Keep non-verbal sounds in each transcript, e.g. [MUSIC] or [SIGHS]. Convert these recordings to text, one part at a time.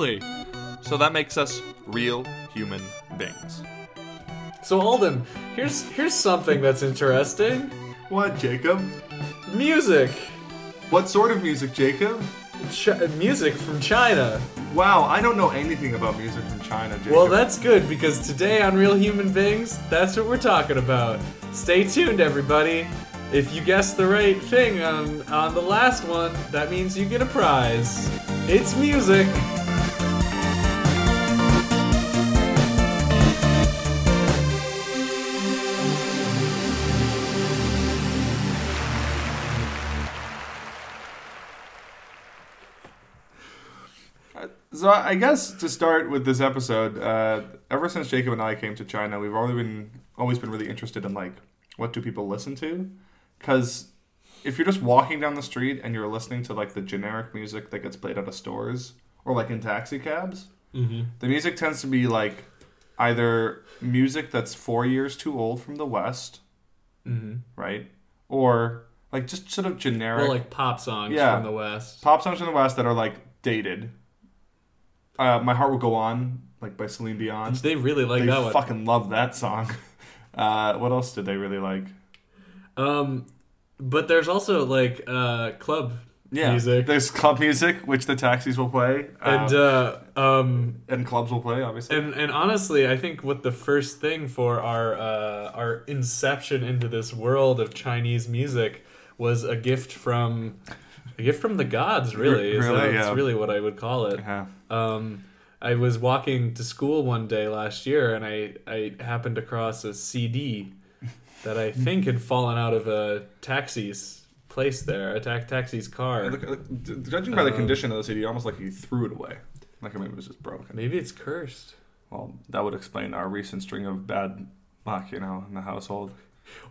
but. So that makes us real human beings. So Alden, here's here's something that's interesting. What, Jacob? Music, What sort of music, Jacob? Ch- music from China. Wow, I don't know anything about music from China, Jacob. Well, that's good because today on Real Human Beings, that's what we're talking about. Stay tuned, everybody. If you guess the right thing on on the last one, that means you get a prize. It's music. So I guess to start with this episode, uh, ever since Jacob and I came to China, we've always been always been really interested in like what do people listen to, because if you're just walking down the street and you're listening to like the generic music that gets played out of stores or like in taxi cabs, the music tends to be like either music that's four years too old from the West, right, or like just sort of generic Well, like pop songs Yeah. from the West. pop songs from the West that are like dated. Uh, My Heart Will Go On, like by Celine Dion. They really like They that one. fucking love that song. [LAUGHS] Uh, what else did they really like? Um, but there's also like uh club Yeah, music There's club music, which the taxis will play, and uh, uh um and clubs will play, obviously. and and honestly, I think what the first thing for our uh our inception into this world of Chinese music was a gift from a gift from the gods. Really, is Really, that- yeah. that's really what I would call it. yeah. Um, I was walking to school one day last year, and I I happened across a CD [LAUGHS] that I think had fallen out of a taxi's place there, a ta- taxi's car. Look, look, judging by the Um, condition of the CD, almost like he threw it away, like maybe it was just broken. Maybe it's cursed, Well, that would explain our recent string of bad luck, you know, in the household.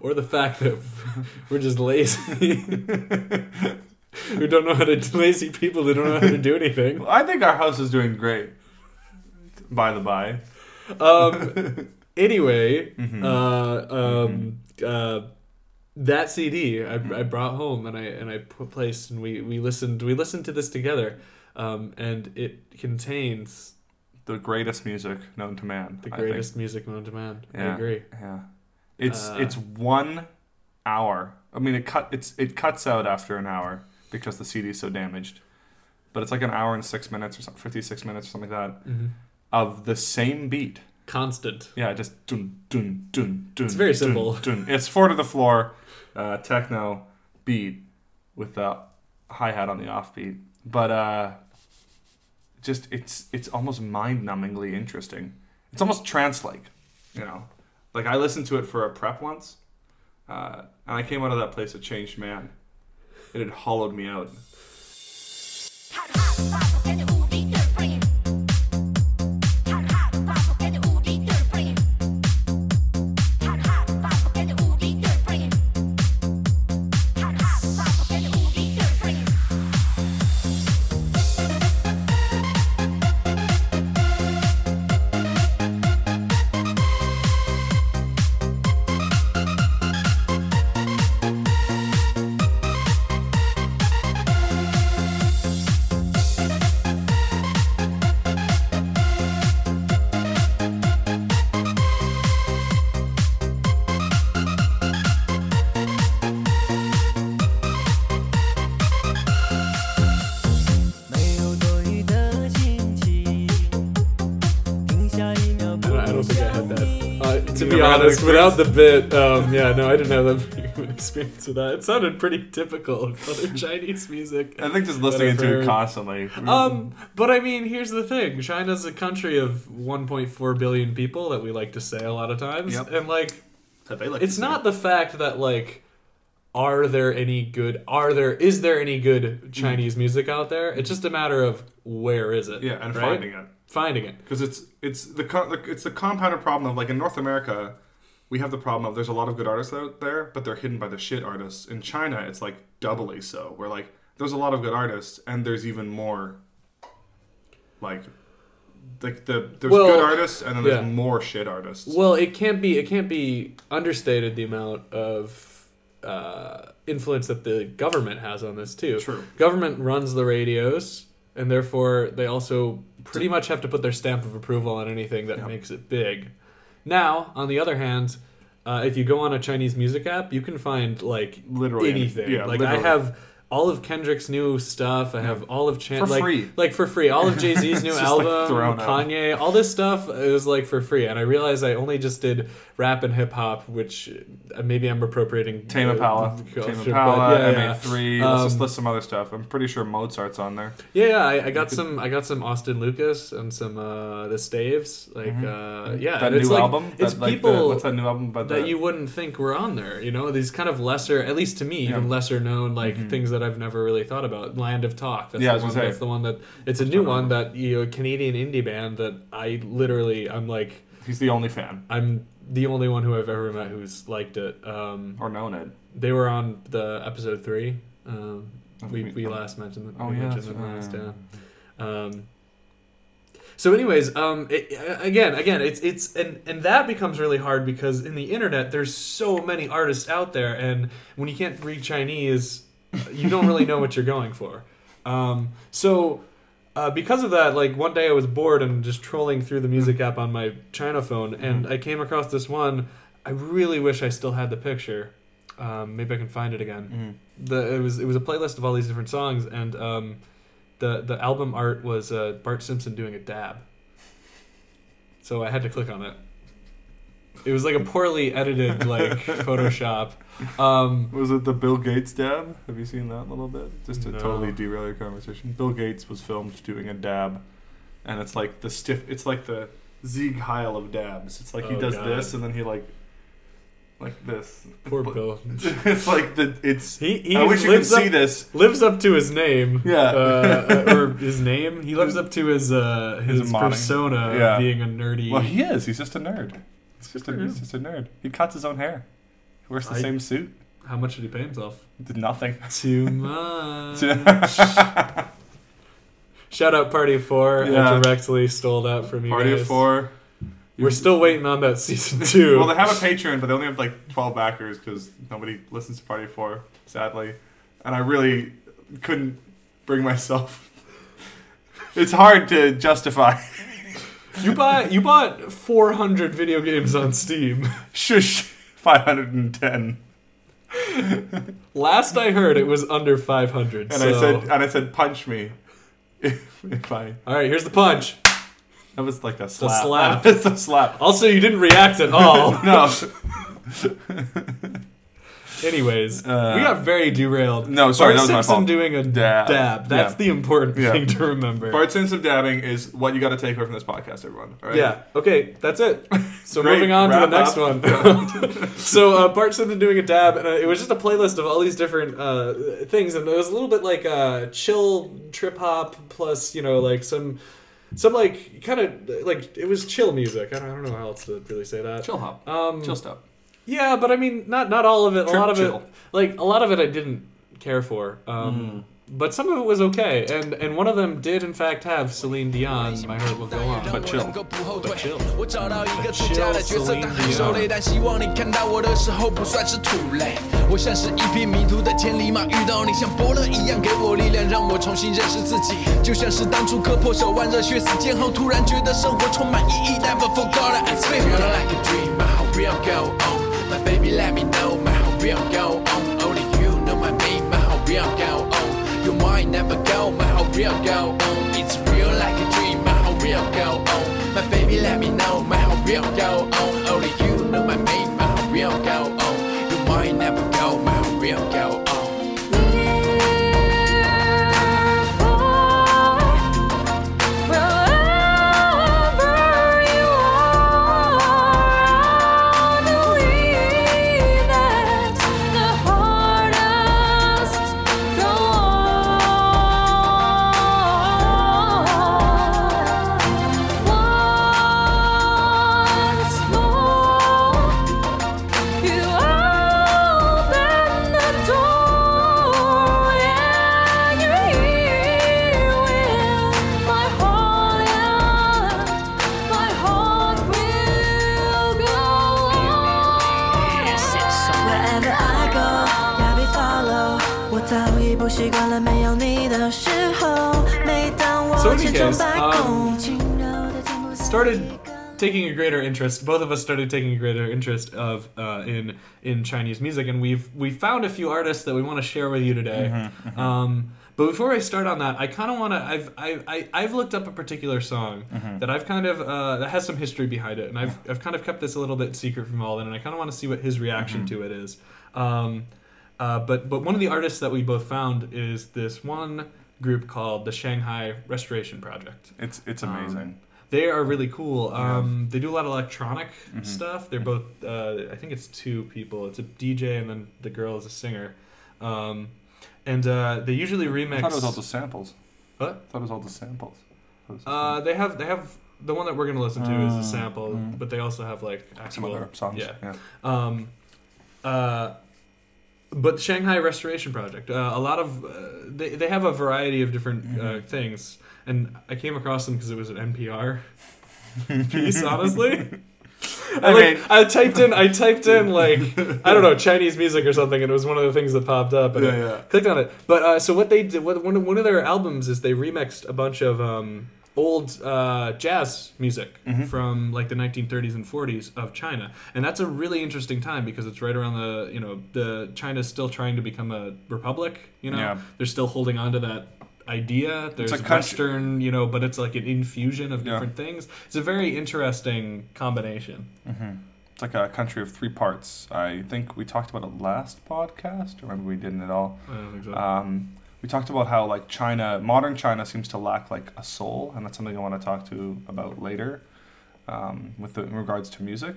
or the fact that [LAUGHS] we're just lazy. [LAUGHS] we don't know how to [LAUGHS] lazy people who don't know how to do anything. I think our house is doing great. By the by, Um. [LAUGHS] Anyway, Mhm. uh, um, uh, that CD I, I brought home and I and I put placed and we we listened we listened to this together, um, and it contains the greatest music known to man. the greatest music known to man. I agree. Yeah, it's Uh, it's one hour. I mean, it cut it's it cuts out after an hour because the CD is so damaged. But it's like an hour and six minutes or something, fifty six minutes or something like that hmm of the same beat. Constant. Yeah, just dun dun dun dun. It's very dun, simple. Dun. It's four to the floor, uh, techno beat with the hi hat on the offbeat. But uh, just it's it's almost mind numbingly interesting. It's almost trance like, you know. Like I listened to it for a prep once, uh, and I came out of that place a changed man. It had hollowed me out. To You be never had that honest, without the bit, um, yeah, no, I didn't have that [LAUGHS] experience with that. It sounded pretty typical of other [LAUGHS] Chinese music. I think just listening to it constantly. Um, but I mean, here's the thing: China's a country of 1.4 billion people that we like to say a lot of times, Yep. and like, like it's not the fact that like, are there any good? Are there? Is there any good Chinese music out there? It's just a matter of where is it? yeah, and right? finding it. Finding it. because it's it's the it's the compounded problem of like in North America, we have the problem of there's a lot of good artists out there, but they're hidden by the shit artists. In China, it's like doubly so. Where like there's a lot of good artists, and there's even more. Like, like the there's Well, good artists, and then there's yeah. more shit artists. Well, it can't be it can't be understated the amount of uh, influence that the government has on this too. True. Government runs the radios, and therefore they also pretty much have to put their stamp of approval on anything that Yep. makes it big. Now, on the other hand, uh, if you go on a Chinese music app, you can find like Literally any- anything. yeah, like literally. I have all of Kendrick's new stuff. I have all of Chan For like, free. like for free. All of [LAUGHS] Jay Z's new It's just, like, album, out. Kanye, all this stuff. is like for free, and I realized I only just did rap and hip hop, which uh, maybe I'm appropriating. Tame Impala, Tame Impala, yeah, yeah. MA3. Let's just Um, list some other stuff. I'm pretty sure Mozart's on there. Yeah, yeah, I, I got some. I got some Austin Lucas and some uh, the Staves. Like, uh, yeah, Mm-hmm. that new it's like, album. It's that, like, people The, what's that new album about that you wouldn't think were on there. You know, these kind of lesser, at least to me, Yeah. even lesser known like Mhm. things that I've never really thought about. Land of Talk. That's Yeah, I the was one. say. That's the one that it's a new one that you know, Canadian indie band that I literally I'm like He's the only fan I'm the only one who I've ever met who's liked it. Um, or known it. they were on the episode three. Um, we, we- last mentioned them. Oh, we yeah, mentioned them last. Yeah. Um, so, anyways, um, it, again, again, it's it's and and that becomes really hard because in the internet there's so many artists out there, and when you can't read Chinese, you don't really know what you're going for. Um, so. Uh, because of that, like one day I was bored and just trolling through the music app on my China phone, and I came across this one. I really wish I still had the picture. Um, maybe I can find it again the it was it was a playlist of all these different songs and um the the album art was uh, Bart Simpson doing a dab. So I had to click on it. It was like a poorly edited like [LAUGHS] Photoshop. Um Was it the Bill Gates dab? Have you seen that a little bit? Just to No. totally derail your conversation. Bill Gates was filmed doing a dab, and it's like the stiff. It's like the Sieg Heil of dabs. It's like he Oh, does God. this and then he like, like this. poor But- Bill. [LAUGHS] it's like the it's. He he I wish you could lives up, see this. lives up to his name. Yeah. Uh, or his name. He lives up to his uh his, His persona Yeah. of being a nerdy Well, he is. He's just a nerd. It's just a, he's just a nerd. He cuts his own hair. He wears the I- same suit. How much did he pay himself? Did nothing. [LAUGHS] Too [LAUGHS] much. Shout out Party of Four. Yeah. I directly stole that from you Party guys. of four. We're still waiting on that season two. Well, they have a Patreon, but they only have like 12 backers because nobody listens to Party of Four, sadly. And I really couldn't bring myself. [LAUGHS] it's hard to justify. You bought you bought 400 video games on Steam. [LAUGHS] Shush. 510. Last I heard, it was under 500. And so. I said, and I said, punch me. [LAUGHS] If, if I, "All right, here's the punch." that was like a slap. a slap. slap. [LAUGHS] it's a slap. Also, you didn't react at all. No, Anyways, Uh, we got very derailed. no, sorry, Bart that was my Simpson fault. doing a Dab. dab. That's Yeah. the important Yeah. thing to remember. Bart Simpson dabbing is what you got to take away from this podcast, everyone. All right? Yeah. Okay, that's it. [LAUGHS] So moving on to the next up. one. [LAUGHS] so uh, Bart Simpson doing a dab, and uh, it was just a playlist of all these different uh, things, and it was a little bit like uh, chill trip hop plus you know like some some like kind of like it was chill music. I don't, I don't know how else to really say that. Chill hop. Um, Chill stuff. Yeah, but I mean, not not all of it. a Trip lot of chill. it, like a lot of it, I didn't care for. Um, But some of it was okay, and and one of them did in fact have Celine Dion. My heart will go on. But chill. But chill.我找到一个最佳的角色，但很受累，但希望你看到我的时候不算是土雷。我像是一匹迷途的千里马，遇到你像伯乐一样给我力量，让我重新认识自己。就像是当初割破手腕，热血四溅后，突然觉得生活充满意义，Never forgot it. I feel like a dream, my heart will go on. My baby let me know, my heart real go on. Only you know my name, my heart will go on. Your mind never go, my heart will go on. It's real like a dream, my heart will go on. My baby let me know, my heart will go on. Only you know my name, my heart will go on. Your mind never go, my heart real go on. Um, started taking a greater interest. Both of us started taking a greater interest of uh, in in Chinese music, and we've we found a few artists that we want to share with you today. Mm-hmm, mm-hmm. Um, but before I start on that, I kind of want to. I've I, I, have looked up a particular song mm-hmm. that I've kind of uh, that has some history behind it, and I've I've kind of kept this a little bit secret from Alden, and I kind of want to see what his reaction mm-hmm. to it is. Um, uh, but but one of the artists that we both found is this one group called the Shanghai Restoration Project. It's it's Um, amazing. They are really cool. Um, They do a lot of electronic Mm-hmm. stuff. They're both, uh, I think it's two people. It's a DJ and then the girl is a singer. Um, and uh, they usually remix. I thought it was all the samples. What? I thought it was all the samples. I thought it was just Uh, they have they have the one that we're gonna listen to is a Mm, sample, mm. but they also have like some actual other songs. Yeah. yeah. Um, uh, but the Shanghai Restoration Project, uh, a lot of uh, they they have a variety of different uh, Mm-hmm. things, and I came across them because it was an NPR [LAUGHS] piece. honestly, I, like, mean- I typed in I typed in [LAUGHS] like I don't know Chinese music or something, and it was one of the things that popped up, and Yeah, I yeah. clicked on it. But uh, so what they did, what, one of, one of their albums is they remixed a bunch of um, old uh, jazz music Mm-hmm. from like the 1930s and 40s of China, and that's a really interesting time because it's right around the you know the China's still trying to become a republic. You know, Yeah. they're still holding on to that idea. There's a country- Western, you know, but it's like an infusion of Yeah. different things. It's a very interesting combination. It's like a country of three parts. I think we talked about it last podcast, or maybe we didn't at all. I don't think so. Um, we talked about how like China, modern China, seems to lack like a soul, and that's something I want to talk to about later, um, with the, in regards to music.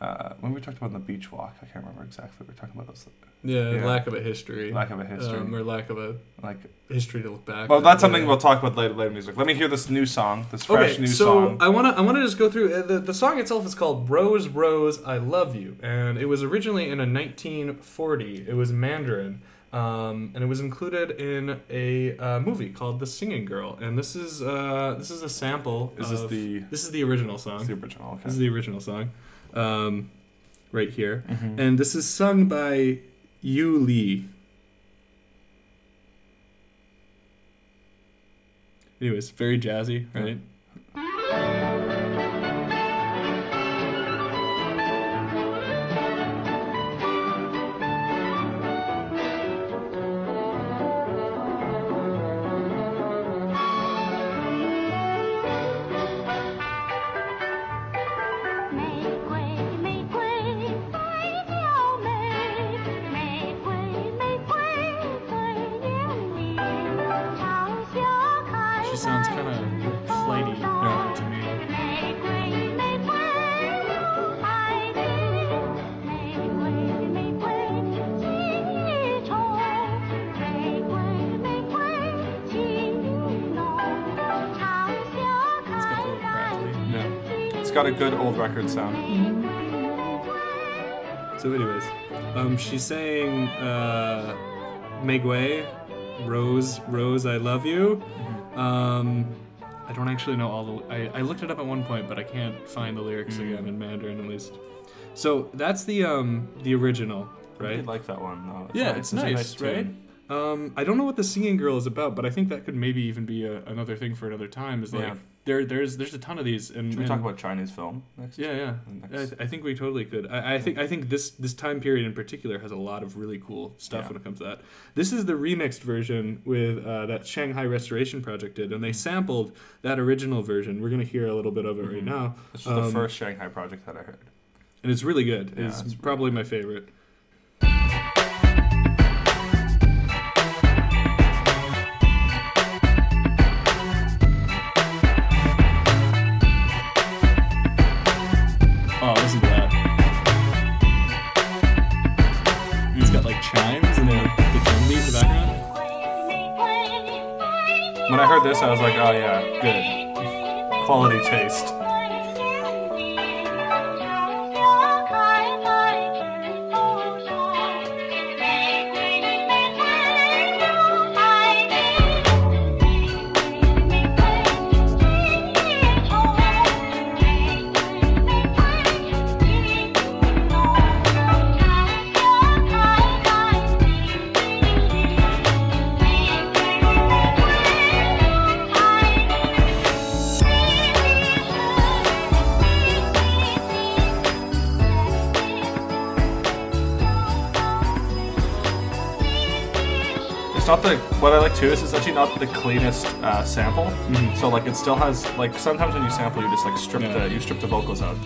Uh, when we talked about the beach walk, I can't remember exactly. We were talking about this yeah, yeah. lack of a history. lack of a history, Um, or lack of a like. history to look back. Well, that's something Yeah. we'll talk about later. Later music. Let me hear this new song. This fresh Okay, new so song. I wanna I wanna just go through uh, the the song itself is called "Rose Rose I Love You" and it was originally in a 1940. It was Mandarin. Um, and it was included in a uh, movie called The Singing Girl, and this is uh, this is a sample. Is this the- this is the original song? The original. Okay. This is the original song, um, right here, Mhm. and this is sung by Yu Li. Anyways, very jazzy, right? A good old record sound. So, anyways, um, she's saying, uh, Megway, Rose, Rose, I love you. Um, I don't actually know all the. I, I looked it up at one point, but I can't find the lyrics again in Mandarin at least. So that's the um the original, I right? really like that one. though. Yeah, it's a nice, right? Um, I don't know what the singing girl is about, but I think that could maybe even be a, another thing for another time. Is like Yeah. There, there's, there's a ton of these, and, Should we and- talk about Chinese film next? yeah, yeah. Next. I, I think we totally could. I, I think I think this this time period in particular has a lot of really cool stuff Yeah. when it comes to that. This is the remixed version with uh, that Shanghai Restoration Project did, and they sampled that original version. We're gonna hear a little bit of it right now, This the Um, first Shanghai project that I heard. and it's really good. Yeah, it's it's probably my favorite. When I heard this, I was like, oh yeah, good. Quality taste. Not the what I like too is it's actually not the cleanest uh, sample. Mm-hmm. So like it still has like sometimes when you sample you just like strip Yeah. the you strip the vocals out.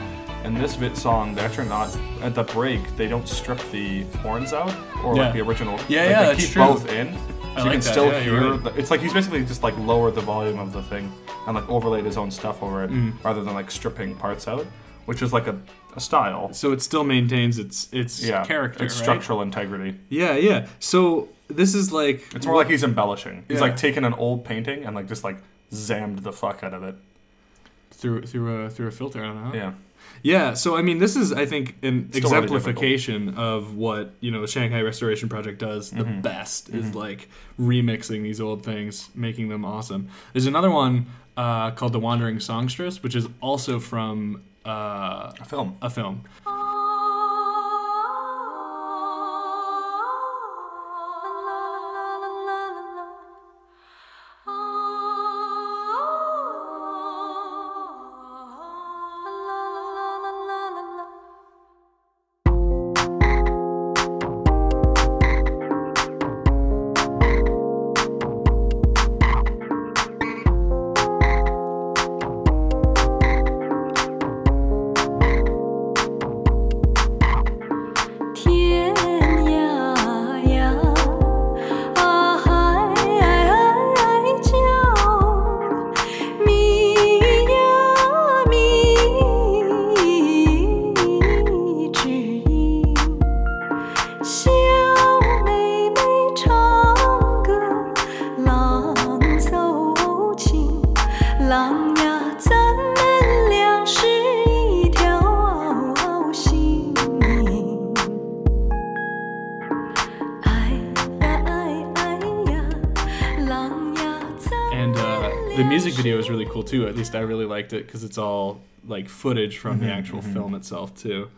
And this bit song, they're actually not at the break. They don't strip the horns out or Yeah. like the original. Yeah, like, yeah, They keep true. both in, so I you like can that, still yeah, hear. right. The, it's like he's basically just like lowered the volume of the thing and like overlaid his own stuff over it Mm. rather than like stripping parts out, which is like a, a style. So it still maintains its its Yeah, character, It's right? structural integrity. Yeah, yeah. So this is like It's more like he's embellishing. He's Yeah. like taken an old painting and like just like zammed the fuck out of it. through through a through a filter. I don't know. Yeah. Yeah, so I mean, this is I think an Still really exemplification of what you know the Shanghai Restoration Project does the Mm-hmm. best is like remixing these old things, making them awesome. There's another one uh, called The Wandering Songstress, which is also from uh, A film. a film. Least I really liked it because it's all like footage from the actual film itself too.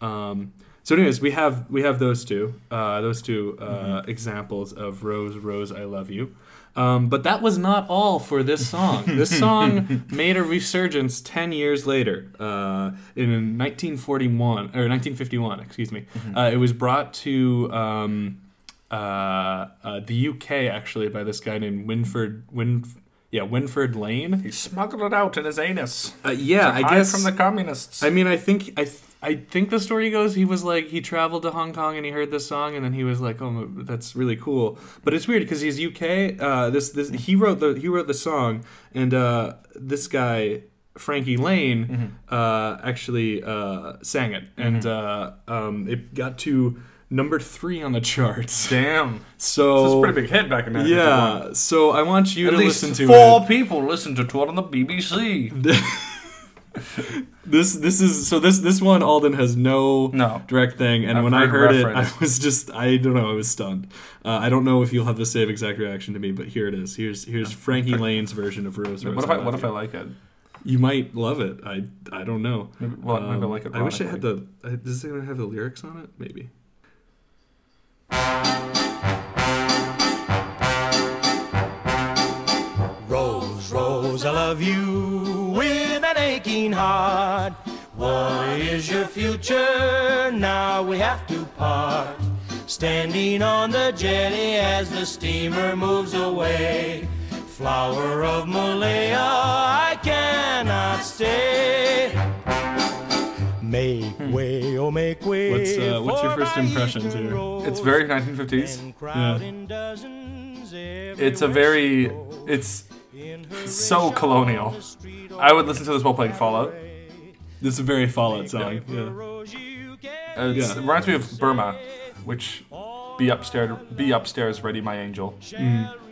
Um, so, anyways, we have we have those two, uh, those two uh, examples of Rose, Rose, I love you. Um, but that was not all for this song. [LAUGHS] this song made a resurgence ten years later, uh, in 1941 or 1951. Excuse me. Uh, it was brought to. Um, uh, uh, the UK actually by this guy named Winford Win yeah Winford Lane. He smuggled it out in his anus. Uh, yeah, I guess from the communists. I mean I think I th- I think the story goes he was like he traveled to Hong Kong and he heard this song and then he was like oh that's really cool. But it's weird because he's UK. Uh, this this he wrote the he wrote the song and uh, this guy. Frankie Laine uh, actually uh, sang it, and uh, um, it got to number three on the charts. [LAUGHS] Damn. So This is a pretty big hit back in 1951. Yeah, so I want you At to least listen to four it. people listen to it on the BBC. [LAUGHS] This this is so this this one Alden has no No. direct thing, and I've when I heard heard it. [LAUGHS] I was just I don't know I was stunned. Uh, I don't know if you'll have the same exact reaction to me, but here it is. Here's here's Frankie Laine's version of Rose. Rose What if I Love what if I like it? You might love it. I I don't know. Maybe, well, maybe I like it. I wish it had the. Does it have the lyrics on it? Maybe. Rose, Rose, I love you with an aching heart. What is your future? Now we have to part. Standing on the jetty as the steamer moves away. Flower of Malaya, I cannot stay. Make way, oh make way. What's, uh, what's your first my impressions here? It's very 1950s. And crowding dozens It's a very it's so colonial. I would listen to this while playing Fallout. This is a very Fallout song. Yeah. Uh, it's, Yeah. It reminds me of Burma, which be upstairs, be upstairs, ready, my angel.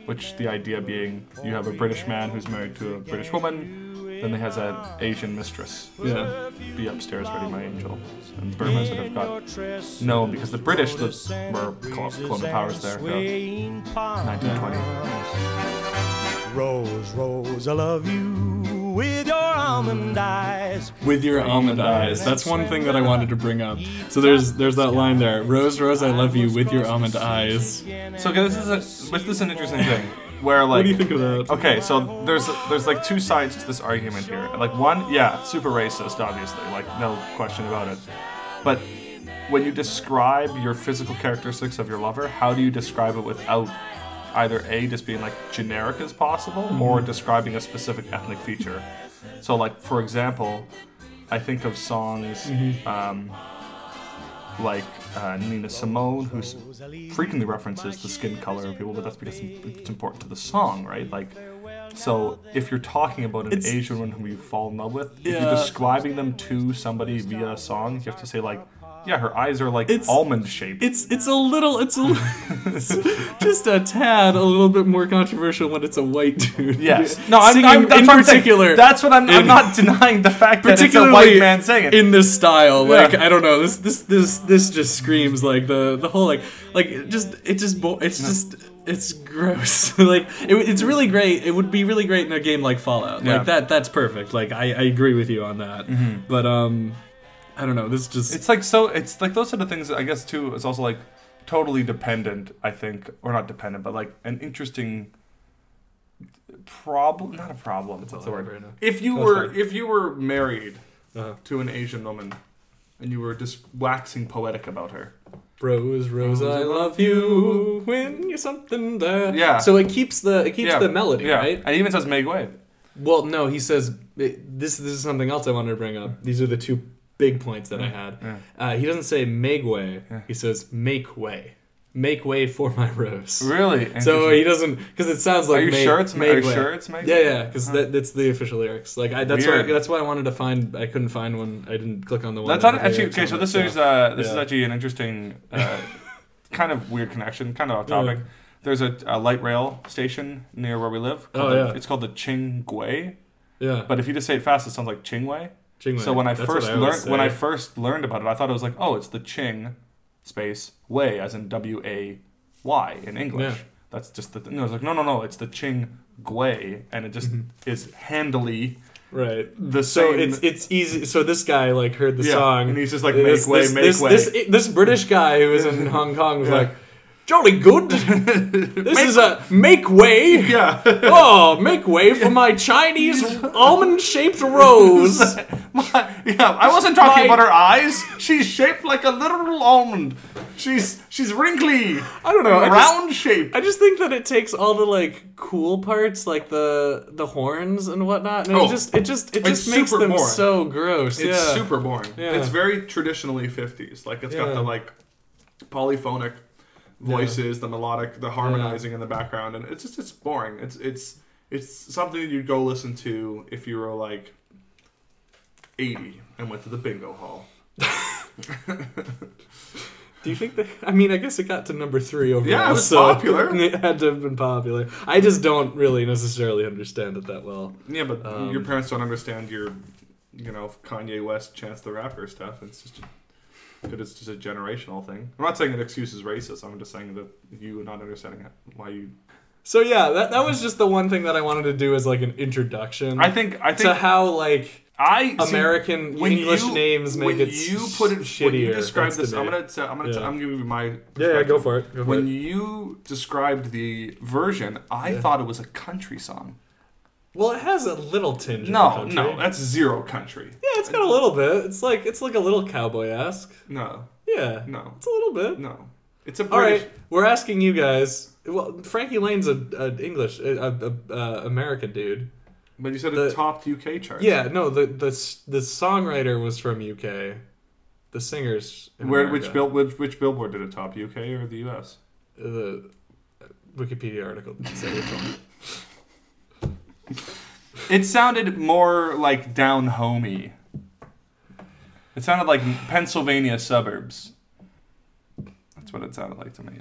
Which the idea being you have a British man who's married to a British woman, then he has an Asian mistress. Yeah. Be upstairs, ready, my angel. And Burma sort of got known because the British was, were col- colonial powers there. So 1920. Rose, Rose, I love you with your almond eyes. With your almond eyes. That's one thing that I wanted to bring up. So there's there's that line there. Rose, Rose, I love you with your almond eyes. So okay, this is a this is an interesting thing where like What do you think of that? Okay, so there's there's like two sides to this argument here. Like one, yeah, super racist, obviously, like no question about it. But when you describe your physical characteristics of your lover, how do you describe it without either a just being like generic as possible or describing a specific ethnic feature. So like for example, I think of songs um, like uh, Nina Simone, who frequently references the skin color of people, but that's because it's important to the song, right? Like, so if you're talking about an It's- Asian woman who you fall in love with, if you're describing them to somebody via a song, you have to say like, yeah, her eyes are like It's- almond shaped. It's it's a little it's a it's [LAUGHS] just a tad a little bit more controversial when it's a white dude. Yes. No, I'm, I'm that's in what particular. That's what I'm. I'm not denying the fact that it's a white man singing. in this style. Like Yeah. I don't know, this this this this just screams like the the whole like like just it just it's just it's gross. [LAUGHS] like it, it's really great. It would be really great in a game like Fallout. Yeah. Like that that's perfect. Like I, I agree with you on that. But um, I don't know. This just it's like so. It's like those sort of things. I guess too. It's also like totally dependent. I think, or not dependent, but like an interesting problem. Not a problem. What's the word? right now. If you That's were fine. if you were married Uh-huh. to an Asian woman, and you were just waxing poetic about her. Rose, Rose, I love you when you're something there. Yeah. So it keeps the it keeps the melody, yeah. right? And it even says Meg Way. Well, no, he says this. This is something else I wanted to bring up. These are the two big points that I had. Yeah. Uh, he doesn't say make way. He says make way. Make way for my rose. Really? So he doesn't because it sounds like. Are you make, sure it's make are you way. sure it's make Yeah, yeah, because that, that's the official lyrics. Like I, that's why that's why I wanted to find. I couldn't find one. I didn't click on the one. That's that not actually okay. So this is uh, this is actually an interesting, uh, [LAUGHS] kind of weird connection, kind of off Yeah. topic. There's a, a light rail station near where we live. Oh, called the- yeah. It's called the Chingwei, yeah. but if you just say it fast, it sounds like Chingwei. Chingwei. So when I That's first what always learned when I say. first learned about it, I thought it was like, oh, it's the Ching space Wei, as in W A Y in English. Yeah. That's just the. No, it's like no, no, no. It's the Ching Gui, and it just mm-hmm. is handily right. the So same. it's it's easy. So this guy like heard the Yeah, song, and he's just like, this, "Make way, this, make this, way." This, this British guy who was in [LAUGHS] Hong Kong was Yeah. like, "Jolly good. [LAUGHS] this is a make way. yeah. [LAUGHS] Oh, make way for my Chinese [LAUGHS] almond-shaped rose." My- yeah, I wasn't talking My- about her eyes. She's shaped like a literal almond. She's she's wrinkly. I don't know. I Round shape. I just think that it takes all the like cool parts, like the the horns and whatnot, and Oh. it just it just it It's just makes super them boring. so gross. It's yeah. super boring. Yeah. It's very traditionally 50s. Like it's got Yeah. the like polyphonic voices, the melodic, the harmonizing in the background, and it's just it's boring. It's it's it's something you'd go listen to if you were like 80 and went to the bingo hall. [LAUGHS] Do you think that? I mean, I guess it got to number three overall. Yeah, it was so popular. [LAUGHS] It had to have been popular. I just don't really necessarily understand it that well. Yeah, but Um, your parents don't understand your, you know, Kanye West, Chance the Rapper stuff. It's just because it's just a generational thing. I'm not saying it excuses racist. I'm just saying that you are not understanding it, why you. So yeah, that that was just the one thing that I wanted to do as like an introduction. I think I think to how like I see, American when English you- names make it you put it when you describe this. I'm gonna t- I'm gonna t- Yeah. I'm gonna give you my Yeah, yeah, go for it. Go for When it. you described the version, I thought it was a country song. Well, it has a little tinge. No, of country. no, that's zero country. Yeah, it's got a little bit. It's like it's like a little cowboy esque. No, Yeah. No. It's a little bit. no, it's a All British. right, we're asking you guys. Well, Frankie Laine's a, a English, a, a, a, uh, American dude. But you said The- it topped UK charts. Yeah, no, the the the songwriter was from UK. The singers. in Where America. which bill which, which billboard did it top? UK or the US? The Wikipedia article [LAUGHS] didn't say which one. It sounded more like down homey. It sounded like Pennsylvania suburbs. That's what it sounded like to me.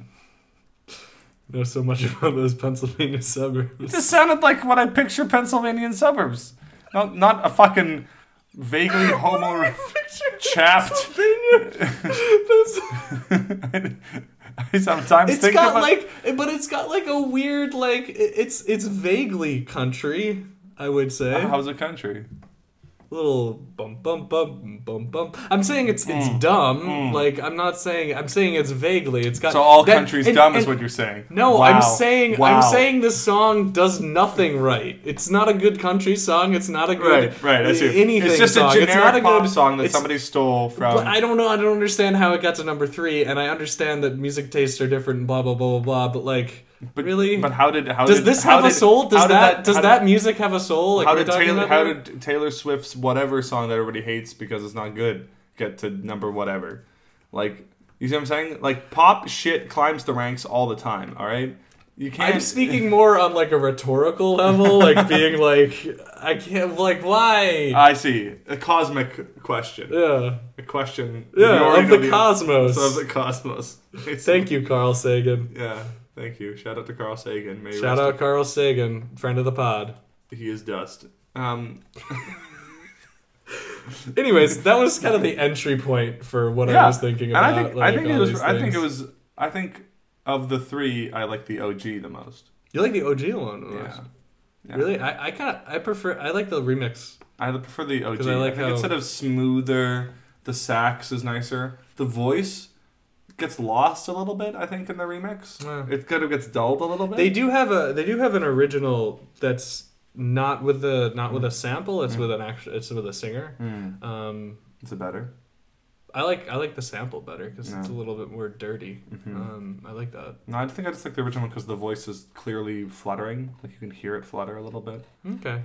Know so much about those Pennsylvania suburbs. It just sounded like what I picture Pennsylvania suburbs. Not not a fucking vaguely [LAUGHS] homo chapped. [LAUGHS] [LAUGHS] I [LAUGHS] sometimes It's think got about like, but it's got like a weird like. It's it's vaguely country. I would say. how's a country? Little bum bum bum bum bum. I'm saying it's it's Hmm. dumb. Like I'm not saying I'm saying it's vaguely. It's got So all that- countries and- dumb is what you're saying. No, Wow. I'm saying Wow. I'm saying this song does nothing right. It's not a good country song. It's not a good Right, right. I see. anything. It's just song. a generic it's not a pop good, song that somebody stole from. But I don't know. I don't understand how it got to number three, and I understand that music tastes are different and blah blah blah blah blah. But like, But, Really? But how did how Does did, this have a soul? Does did that, does that did- music have a soul? Like how did Taylor how did Taylor Swift's whatever song that everybody hates because it's not good get to number whatever? Like you see what I'm saying? Like pop shit climbs the ranks all the time. All right, you can't. I'm speaking more on like a rhetorical level, like [LAUGHS] being like, I can't, like, why? I see a cosmic question. yeah, A question. yeah, of know the cosmos. Of the cosmos. Thank you, Carl Sagan. Yeah, thank you. Shout out to Carl Sagan. May Shout out Carl Sagan, friend of the pod. He is dust. Um, [LAUGHS] Anyways, that was kind of the entry point for what I was thinking about. And I think like, I think it was. I think it was. I think of the three, I like the OG the most. You like the OG one? the most? Yeah. Really? I, I kind of I prefer I like the remix. I prefer the OG. I like think how- instead of smoother, the sax is nicer. The voice gets lost a little bit. I think in the remix, Yeah. it kind of gets dulled a little bit. They do have a they do have an original that's not with the not with a sample. It's with an actual. It's with a singer. Mm. Um, It's a better. I like I like the sample better because it's a little bit more dirty. Mhm. Um, I like that. No, I think I just like the original because the voice is clearly fluttering. Like you can hear it flutter a little bit. Okay.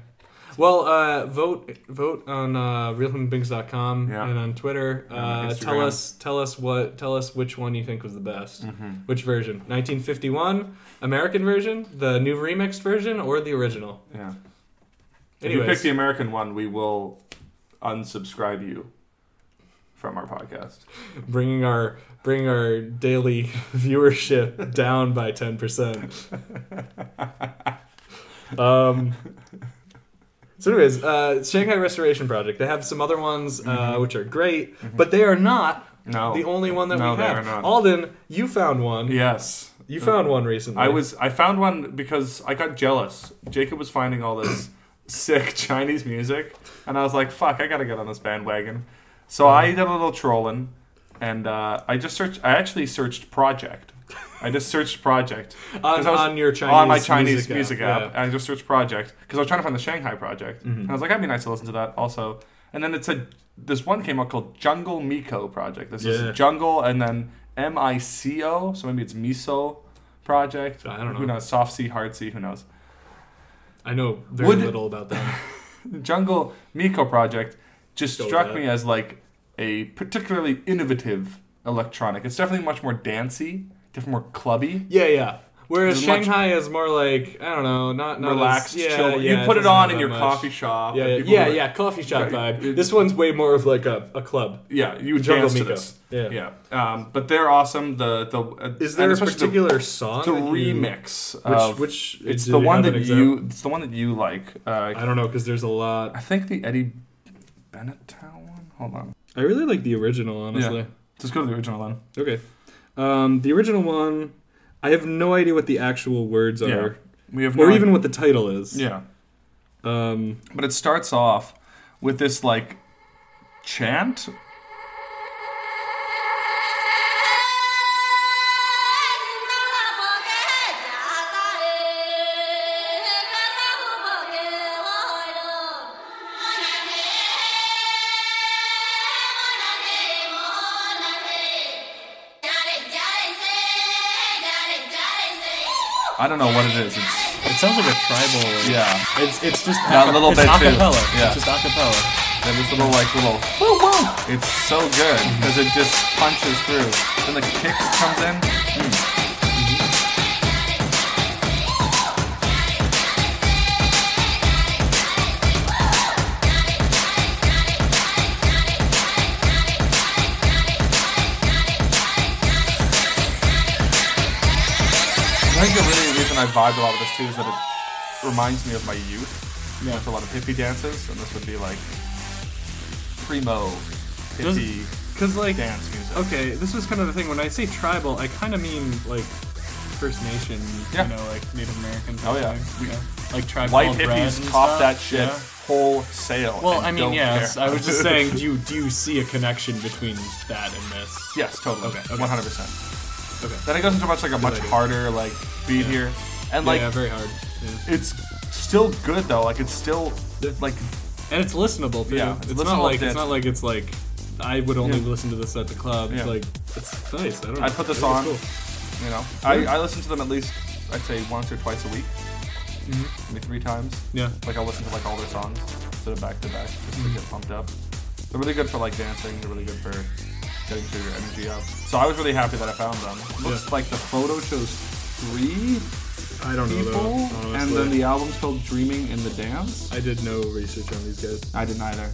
Well, uh, vote vote on uh, realhumanbeings.com Yeah. and on Twitter. Uh, tell us tell us what tell us which one you think was the best. Mm-hmm. Which version? 1951 American version, the new remixed version, or the original? Yeah. If you pick the American one, we will unsubscribe you from our podcast. bringing our bringing our daily [LAUGHS] viewership down by 10%. [LAUGHS] Um, so, anyways, uh, Shanghai Restoration Project. They have some other ones uh, which are great, but they are not No. the only one that No, we have. Alden, you found one. Yes. You found one recently. I was I found one because I got jealous. Jacob was finding all this [COUGHS] sick Chinese music, and I was like, "Fuck, I gotta get on this bandwagon." So Uh-huh. I did a little trolling, and uh, I just searched. I actually searched project. I just searched project [LAUGHS] on, was- on your Chinese on my Chinese music, music, app. app, yeah. Mm-hmm. and I just searched project because I was trying to find the Shanghai project, and I was like, "That'd be nice to listen to that." Also, and then it said this one came out called Jungle Miko project. This Yeah. is Jungle, and then M I C O, so maybe it's Miso project. I don't know. Who know. knows? Soft C, hard C. Who knows? I know very Would- little about that. [LAUGHS] Jungle Miko project just Go struck me as like a particularly innovative electronic. It's definitely much more dancey, definitely more clubby. yeah, yeah. Whereas It's much- Shanghai is more like I don't know, not not Relaxed, as, yeah, chill. Yeah, you put it on in your much. coffee shop. Yeah, yeah, yeah, yeah, coffee shop Right. vibe. This one's way more of like a, a club. Yeah, you would dance to this. Yeah. Yeah, um, but they're awesome. The the uh, Is there a especially the- particular song? the, that you- remix? Which of- which it's the one that you it's the one that you like. Uh, I don't know because there's a lot. I think the Eddie Bennett one. Hold on, I really like the original, honestly. just go to the original one. Okay. Um, the original one, I have no idea what the actual words Yeah. are, We have or no even what the title is. yeah. Um, But it starts off with this like chant. I don't know what it is. It's it sounds like a tribal. yeah. It's it's just That aca- little it's bit too. acapella. Yeah. It's just acapella. And this little like little It's so good because it just punches through. Then the kick comes in. Mm. I vibe a lot of this too is that it reminds me of my youth. Yeah. With a lot of hippie dances, and this would be like primo hippie Because like, dance music. okay, this was kind of the thing. When I say tribal, I kind of mean like First Nation. Yeah. You know, like Native American. Oh, yeah. you? Like tribal White hippies cop that shit yeah. wholesale. Well, I mean, yes. care. I was just saying, [LAUGHS] do you do you see a connection between that and this? yes, totally. Okay, okay. One hundred percent. Okay. Then it goes into much like a much harder like beat Yeah. here, and Yeah, like yeah, very hard. Yeah. it's still good though. Like it's still like And it's listenable too. Yeah, it's, it's not like it's not like it's like I would only Yeah. listen to this at the club. Yeah. Like it's nice. I don't know. I'd put this on. it's you know, I, I listen to them at least I'd say once or twice a week, mm-hmm. maybe three times. Yeah. Like I'll listen to like all their songs sort of back to back just to mm-hmm. get pumped up. They're really good for like dancing. They're really good for getting your energy up. So I was really happy that I found them. Looks Yeah. like the photo shows three I don't know people, though. and then the album's called "Dreaming in the Dance." I did no research on these guys. I didn't either.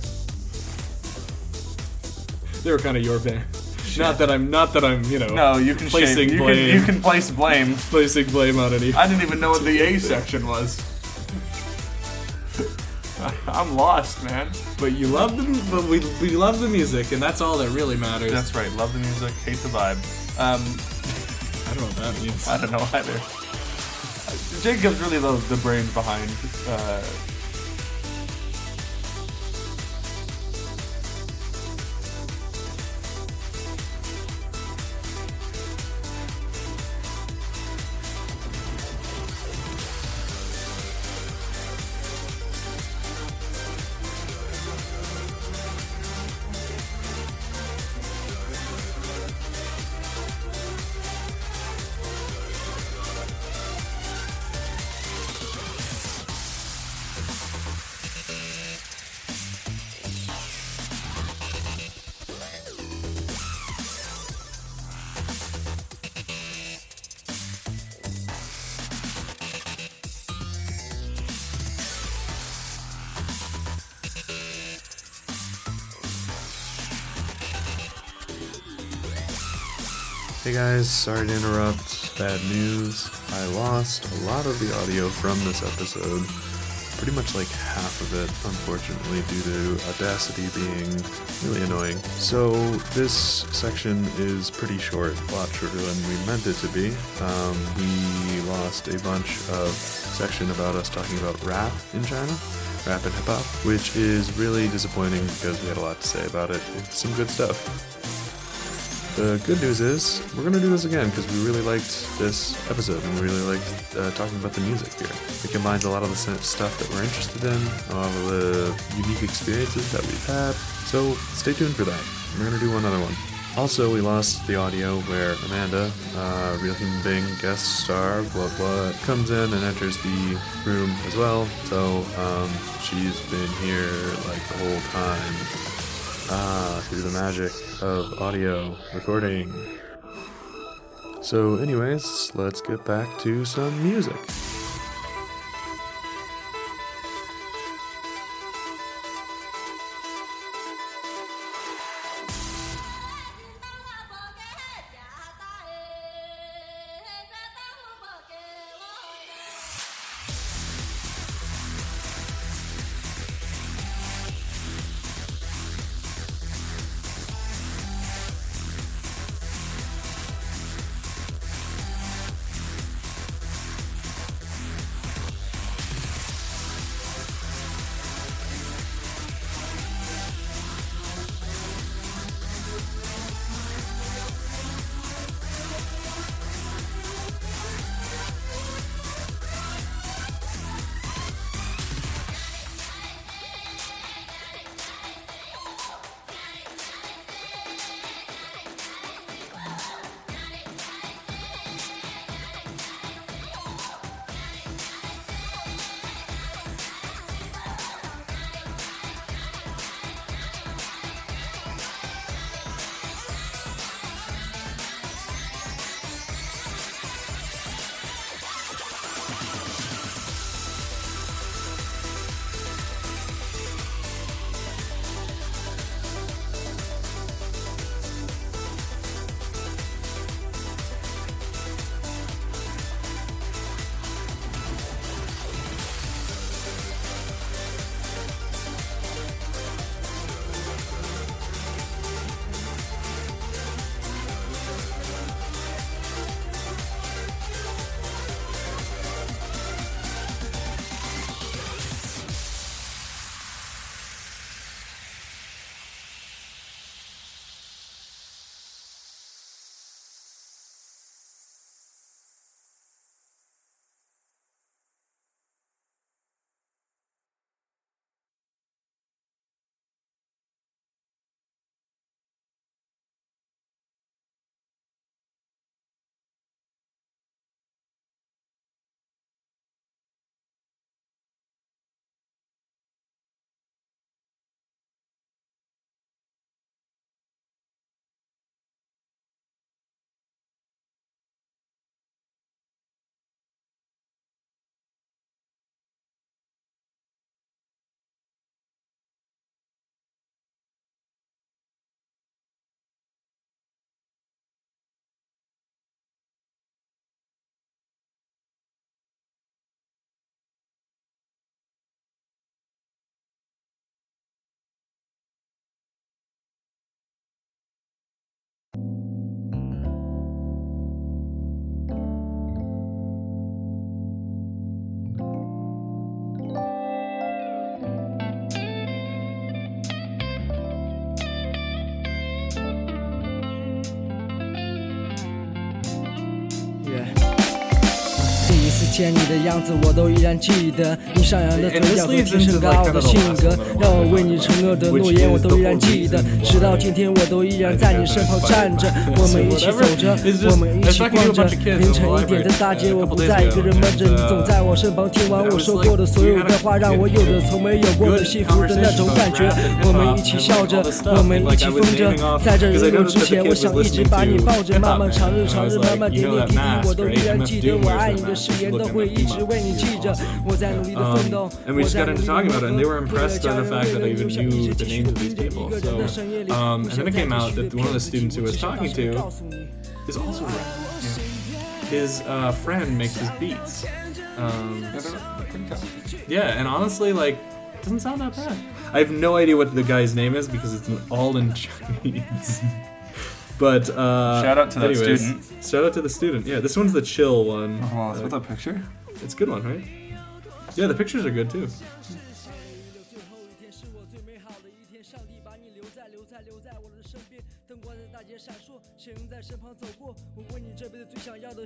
They were kind of your band. Not that I'm not that I'm you know No, you can placing shame. You blame can, you can place blame. [LAUGHS] placing blame on any. I didn't even know what the A section was. [LAUGHS] I'm lost, man. But you love the but we we love the music and that's all that really matters. That's right. Love the music, hate the vibe. Um, [LAUGHS] I don't know what that means. I don't know either. Jacob's really the, the brains behind. Uh, guys, sorry to interrupt. Bad news. I lost a lot of the audio from this episode. Pretty much like half of it, unfortunately, due to Audacity being really annoying. So, this section is pretty short, a lot shorter than we meant it to be. Um, we lost a bunch of section about us talking about rap in China, rap and hip hop, which is really disappointing because we had a lot to say about it. It's some good stuff. The good news is we're gonna do this again because we really liked this episode and we really liked uh, talking about the music here. It combines a lot of the stuff that we're interested in, a lot of the unique experiences that we've had. So stay tuned for that. We're gonna do another one. Also, we lost the audio where Amanda, uh, Real Human Being guest star, blah blah, comes in and enters the room as well. So um, she's been here like the whole time. Ah, through the magic of audio recording. So, anyways, let's get back to some music. 你的样子我都依然记得，你上扬的嘴角和天生高傲的性格，让我为你承诺的诺言我都依然记得，直到今天我都依然在你身旁站着。我们一起走着，我们一起逛着，凌晨一点的大街 [LAUGHS] 我不再一个人闷着，你总在我身旁，听完我说过的所有的话，让我有着从没有过的幸福的那种感觉。我们一起笑着，我们一起疯着，在这日落之前，我想一直把你抱着，慢慢长日长日慢慢点点滴滴我都依然记得，我爱你的誓言。look 都 at 会 Mickey 一直 Mouse, 为你 you're 记着 awesome.，我在努力的 Um, 奋斗， and we 我 just 在 got 努 into 力 talking 的 about it, and 磨 they 合 were 为了 impressed 家 by the 人 fact 为 that 了 I 留 even 下一 knew 直 the 继续 names 的 of 拼 these 着一 people. 个人 So, 的深夜里， um, 不 and 想 then it 再 came 继 out 续的 that one of the 骗自己 students who 我 was 只想大 talking 声地 to 告诉你 is also rap. His uh, friend makes his beats. Um, Yeah, they're- they're pretty talented. yeah, and honestly, like, doesn't sound that bad. I have no idea what the guy's name is because it's all in Chinese. [LAUGHS] but uh, Shout out to that anyways, student. Shout out to the student. Yeah, this one's the chill one. Oh, Uh, with a picture. it's a good one, right? Yeah, the pictures are good too.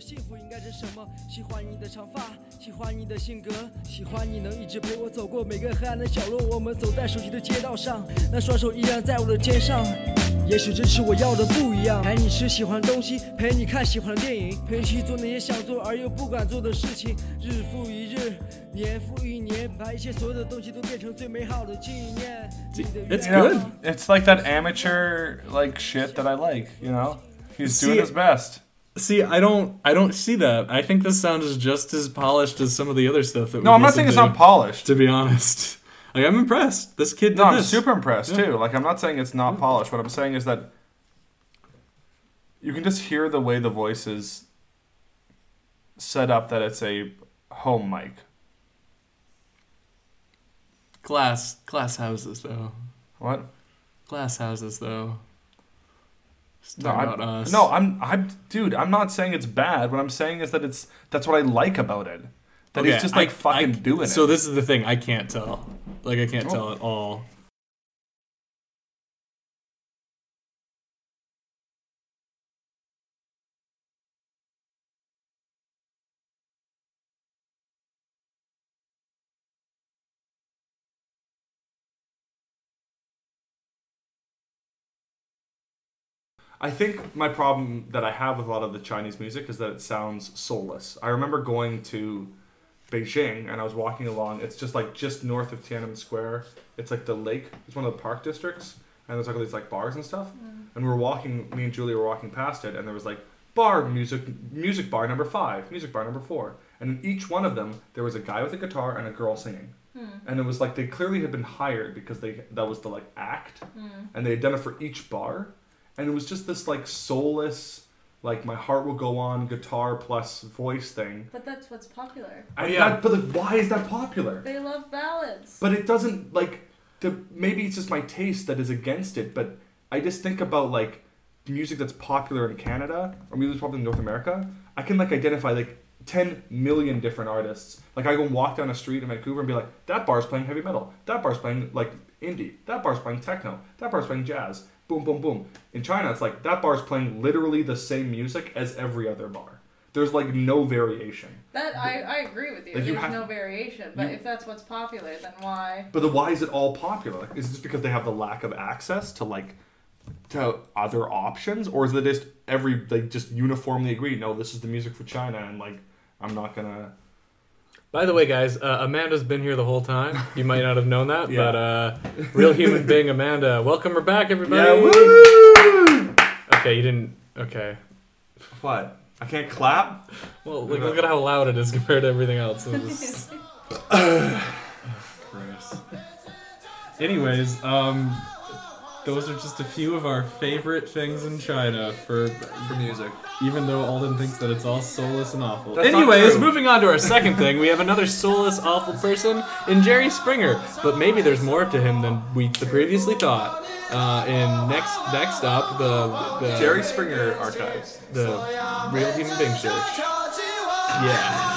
幸福应该是什么？喜欢你的长发，喜欢你的性格，喜欢你能一直陪我走过每个黑暗的角落。我们走在熟悉的街道上，那双手依然在我的肩上。[LAUGHS] 也许这是我要的不一样，陪你吃喜欢的东西，陪你看喜欢的电影，陪你去做那些想做而又不敢做的事情，日复一日，年复一年，把一切所有的东西都变成最美好的纪念。It's good. It's like that amateur like shit that I like. You know, he's doing his best. See, I don't, I don't see that. I think this sound is just as polished as some of the other stuff that. No, I'm not saying it's to, not polished. To be honest, [LAUGHS] like I'm impressed. This kid did No, I'm this. super impressed Yeah. too. Like I'm not saying it's not polished. What I'm saying is that you can just hear the way the voice is set up that it's a home mic. glass, glass houses though. What? Glass houses though. No, I'm, us. no, I'm, I'm, dude. I'm not saying it's bad. What I'm saying is that it's that's what I like about it. That Okay, he's just like I- fucking I- doing So it. So this is the thing. I can't tell. Like I can't Oh. tell at all. I think my problem that I have with a lot of the Chinese music is that it sounds soulless. I remember going to Beijing and I was walking along. It's just like just north of Tiananmen Square. It's like the lake. It's one of the park districts, and there's like all these like bars and stuff. Mm. And we were walking. Me and Julie were walking past it, and there was like bar music, music bar number five, music bar number four, and in each one of them there was a guy with a guitar and a girl singing. Hmm. And it was like they clearly had been hired because they that was the like act, hmm. and they had done it for each bar and it was just this like soulless like my heart will go on guitar plus voice thing. But that's what's popular. and oh, yeah. that, but like, why is that popular? They love ballads. but it doesn't like the maybe it's just my taste that is against it but i just think about like music that's popular in canada or music that's popular in north america. I can like identify like 10 million different artists. Like i go walk down a street in vancouver and be like that bar's playing heavy metal. That bar's playing like indie. That bar's playing techno. That bar's playing jazz boom boom boom in china it's like that bar's playing literally the same music as every other bar there's like no variation that I, I agree with you. Like, you There's have- no variation. But you- if that's what's popular, then why? But the why is it all popular? Like, is it just because they have the lack of access to like to other options, or is it just every they just uniformly agree? No, this is the music for China, and like I'm not gonna. By the way, guys, uh, Amanda's been here the whole time. You might not have known that, [LAUGHS] Yeah. but uh, real human being Amanda, welcome her back, everybody. Yeah, woo! Okay, you didn't. Okay. What? I can't clap. Well, look, look at how loud it is compared to everything else. Gross. [LAUGHS] Anyways, um, those are just a few of our favorite things in China for For music. even though Alden thinks that it's all soulless and awful. That's not Anyways, true. moving on to our second thing, we have another soulless, awful person in Jerry Springer. But maybe there's more to him than we previously thought. Uh, in next next up, the, the Jerry Springer archives. the Real Human Bing Search. Yeah.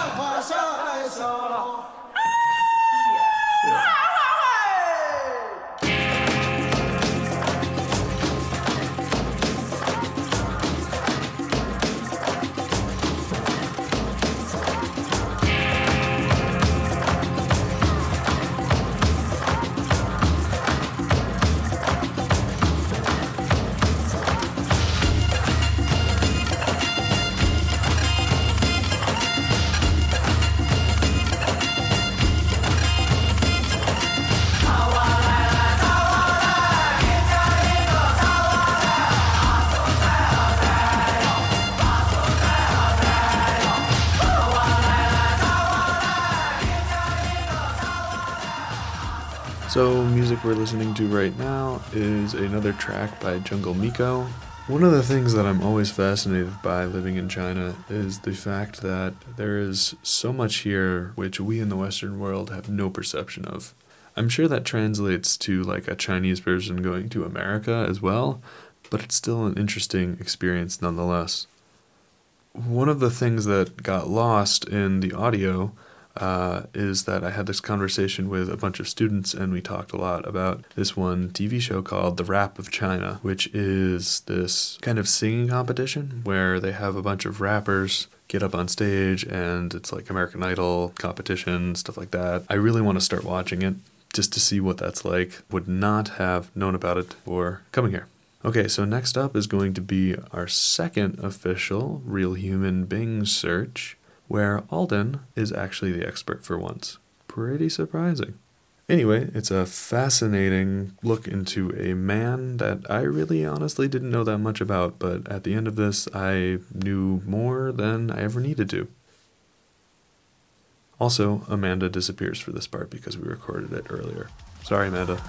So, music we're listening to right now is another track by Jungle Miko. One of the things that I'm always fascinated by living in China is the fact that there is so much here which we in the Western world have no perception of. I'm sure that translates to like a Chinese person going to America as well, but it's still an interesting experience nonetheless. One of the things that got lost in the audio uh, is that I had this conversation with a bunch of students, and we talked a lot about this one TV show called The Rap of China, which is this kind of singing competition where they have a bunch of rappers get up on stage and it's like American Idol competition, stuff like that. I really want to start watching it just to see what that's like. Would not have known about it before coming here. Okay, so next up is going to be our second official Real Human Bing search, where Alden is actually the expert for once. Pretty surprising. Anyway, it's a fascinating look into a man that I really honestly didn't know that much about, but at the end of this, I knew more than I ever needed to. Also, Amanda disappears for this part because we recorded it earlier. Sorry, Amanda.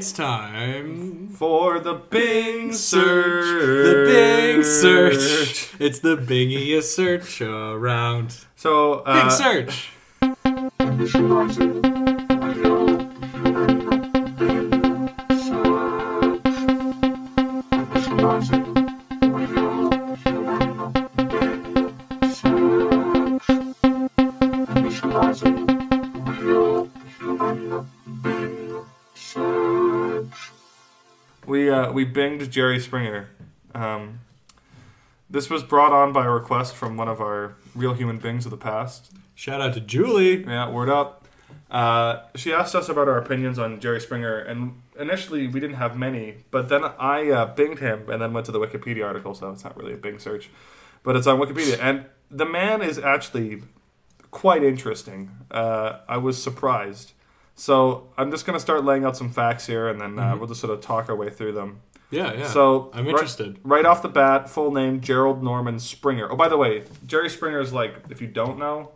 It's time For the Bing search. search. The Bing search. [LAUGHS] It's the bingiest search around. So, uh, Bing search. Binged Jerry Springer. Um, this was brought on by a request from one of our real human beings of the past. Shout out to Julie. Yeah, word up. Uh, she asked us about our opinions on Jerry Springer, and initially we didn't have many, but then I uh, binged him and then went to the Wikipedia article, so it's not really a Bing search, but it's on Wikipedia, and the man is actually quite interesting. Uh, I was surprised. So I'm just gonna start laying out some facts here, and then uh, we'll just sort of talk our way through them. Yeah, yeah. So I'm interested. Right, off the bat, full name Gerald Norman Springer. Oh, by the way, Jerry Springer is like, if you don't know,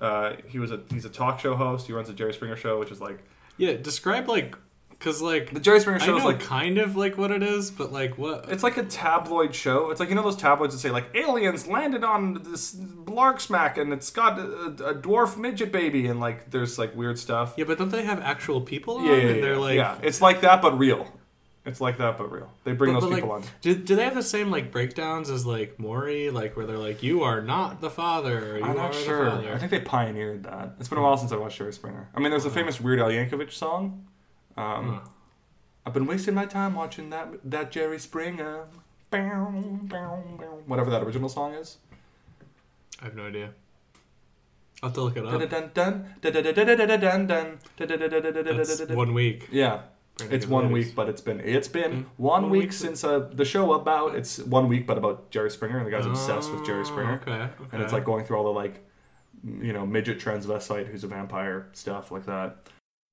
uh, he was a he's a talk show host. He runs a Jerry Springer show, which is like Yeah, describe like, cause like the Jerry Springer show is like kind of like what it is, but like what? it's like a tabloid show. It's like you know those tabloids that say like aliens landed on this Blark Smack and it's got a, a dwarf midget baby and like there's like weird stuff. Yeah, but don't they have actual people on? Yeah, yeah, and yeah, they're like, yeah. It's like that but real. It's like that but real. They bring But, those but, people like, on. Do, do they have the same like breakdowns as like Maury, like where they're like, "You are not the father." You I'm not sure. father." I think they pioneered that. It's been a while since I watched Jerry Springer. I mean, there's a famous Weird Al Yankovic song. Um, I've been wasting my time watching that that Jerry Springer. Whatever that original song is. I have no idea. I'll have to look it up. That's one week. Yeah. Brandon It's one Ladies. week, but it's been it's been Mm. one, One week, week since uh, the show about it's one week, but about Jerry Springer and the guy's obsessed with Jerry Oh, Springer. Okay, okay. and it's like going through all the like you know midget transvestite who's a vampire stuff like that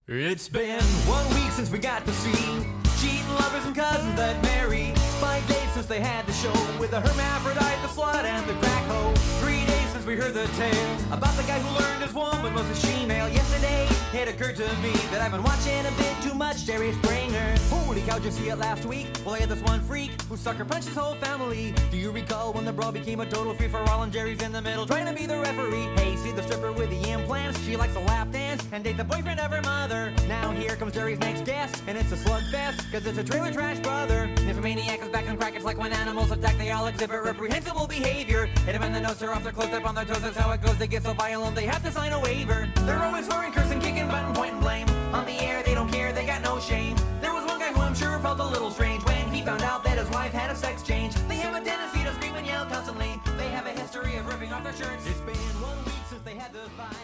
It's been one week since we got to see cheating lovers and cousins that marry. Five days since they had the show with the hermaphrodite, the slut, and the crack hoe. We heard the tale about the guy who learned his woman was a she-male. Yesterday, it occurred to me that I've been watching a bit too much Jerry Springer. Holy cow, did you see it last week? Well, I had this one freak who sucker punched his whole family. Do you recall when the brawl became a total free for all and Jerry's in the middle trying to be the referee? Hey, see the stripper with the implants? She likes to lap dance and date the boyfriend of her mother. Now here comes Jerry's next guest, and it's a slugfest, cause it's a trailer trash brother. Nymphomaniac is back on crack, it's like when animals attack, they all exhibit reprehensible behavior. Hit them in the nose, they're off their clothes, up on their toes, that's how it goes. They get so violent, they have to sign a waiver. They're always swearing, cursing, kicking, button, pointing blame. On the air, they don't care, they got no shame. There was one guy who I'm sure felt a little strange when he found out that his wife had a sex change. They have a tendency to scream and yell constantly. They have a history of ripping off their shirts. It's been one week since they had the fight.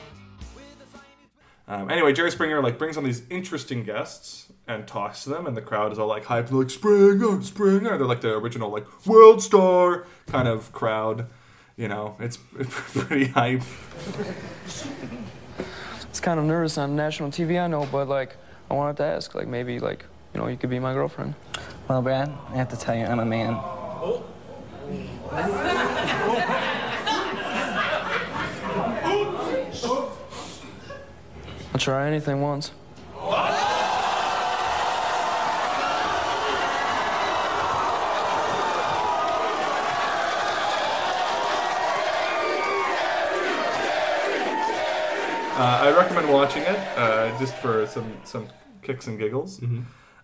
Um, anyway, Jerry Springer like brings on these interesting guests and talks to them, and the crowd is all like hyped, like Springer, Springer. They're like the original like world star kind of crowd. You know, it's, [LAUGHS] it's pretty hype. It's kind of nervous on national TV, I know, but like, I wanted to ask, like, maybe, like, you know, you could be my girlfriend. Well, Brad, I have to tell you, I'm a man. I'll try anything once. I recommend watching it uh, just for some some kicks and giggles.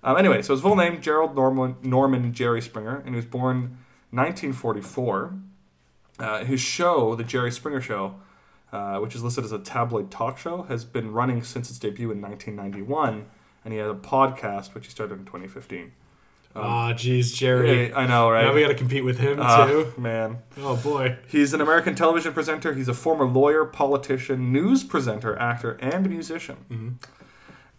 Um, anyway, so his full name Gerald Norman Norman Jerry Springer, and he was born 1944. Uh, his show, the Jerry Springer Show, uh, which is listed as a tabloid talk show, has been running since its debut in 1991, and he had a podcast which he started in 2015. Ah, jeez, Jerry. I know, right? Now we got to compete with him Ah, too. man. Oh boy. He's an American television presenter. He's a former lawyer, politician, news presenter, actor, and musician.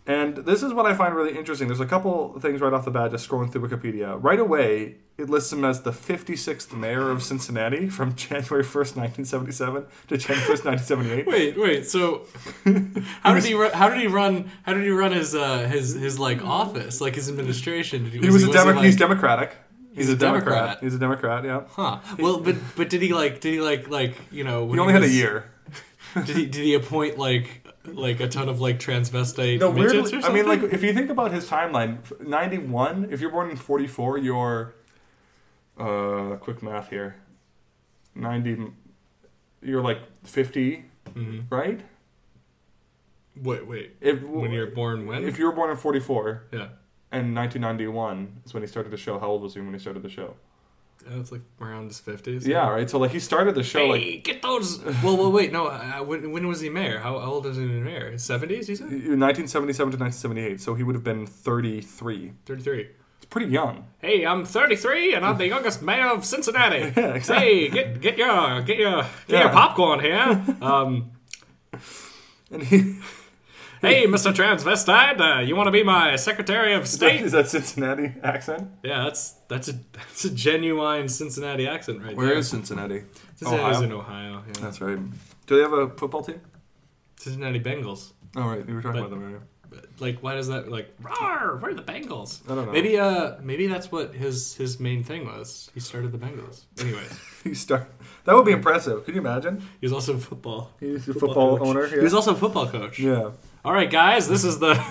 And this is what I find really interesting. There's a couple things right off the bat, just scrolling through Wikipedia. Right away, it lists him as the 56th mayor of Cincinnati [LAUGHS] from January 1st, 1977 to January 1st, 1978. [LAUGHS] Wait, wait. So, [LAUGHS] how did he run? How did he run? How did he run his uh, his his like office, like his administration? Did He was, a Demo- like- he's Democratic. He's, He's a a Democrat. Democrat. He's a Democrat, yeah. Huh. Well, but but did he like? Did he like like you know? when He only had a year. Did he did he appoint like like a ton of like transvestite No, midgets weirdly, or I mean, like, if you think about his timeline, 91, if you're born in 44, you're, uh, quick math here, 90, you're like 50, Mhm. right? wait, wait. If, when you're born, when? If you were born in 44, yeah, and 1991 is when he started the show, how old was he when he started the show? Yeah, it's like around his fifties. Yeah, right? So, like, he started the show, Hey, like, get those. [LAUGHS] Well, well, wait. No, uh, when, when was he mayor? How, how old was he mayor? Seventies, you said. 1977 to 1978, so he would have been 33. Thirty-three. It's pretty young. Hey, I'm 33 and I'm the [LAUGHS] youngest mayor of Cincinnati. [LAUGHS] Yeah, exactly. Hey, get get your get your get Yeah. your popcorn here. Um, And he, hey, Mr. Transvestite, uh, you want to be my Secretary of State? is that Cincinnati accent? Yeah, that's that's a that's a genuine Cincinnati accent right Where there. is Cincinnati? Cincinnati's Ohio? in Ohio. Yeah. That's right. Do they have a football team? Cincinnati Bengals. Oh, right. You were talking But- about them earlier. Like, why does that like? Rawr, where are the Bengals? I don't know. Maybe uh maybe that's what his his main thing was. He started the Bengals. Anyway, [LAUGHS] He start. That would be impressive. Could you imagine? he was also football. He's a football, coach. owner. He was also a football coach. Yeah. All right, guys, this is the.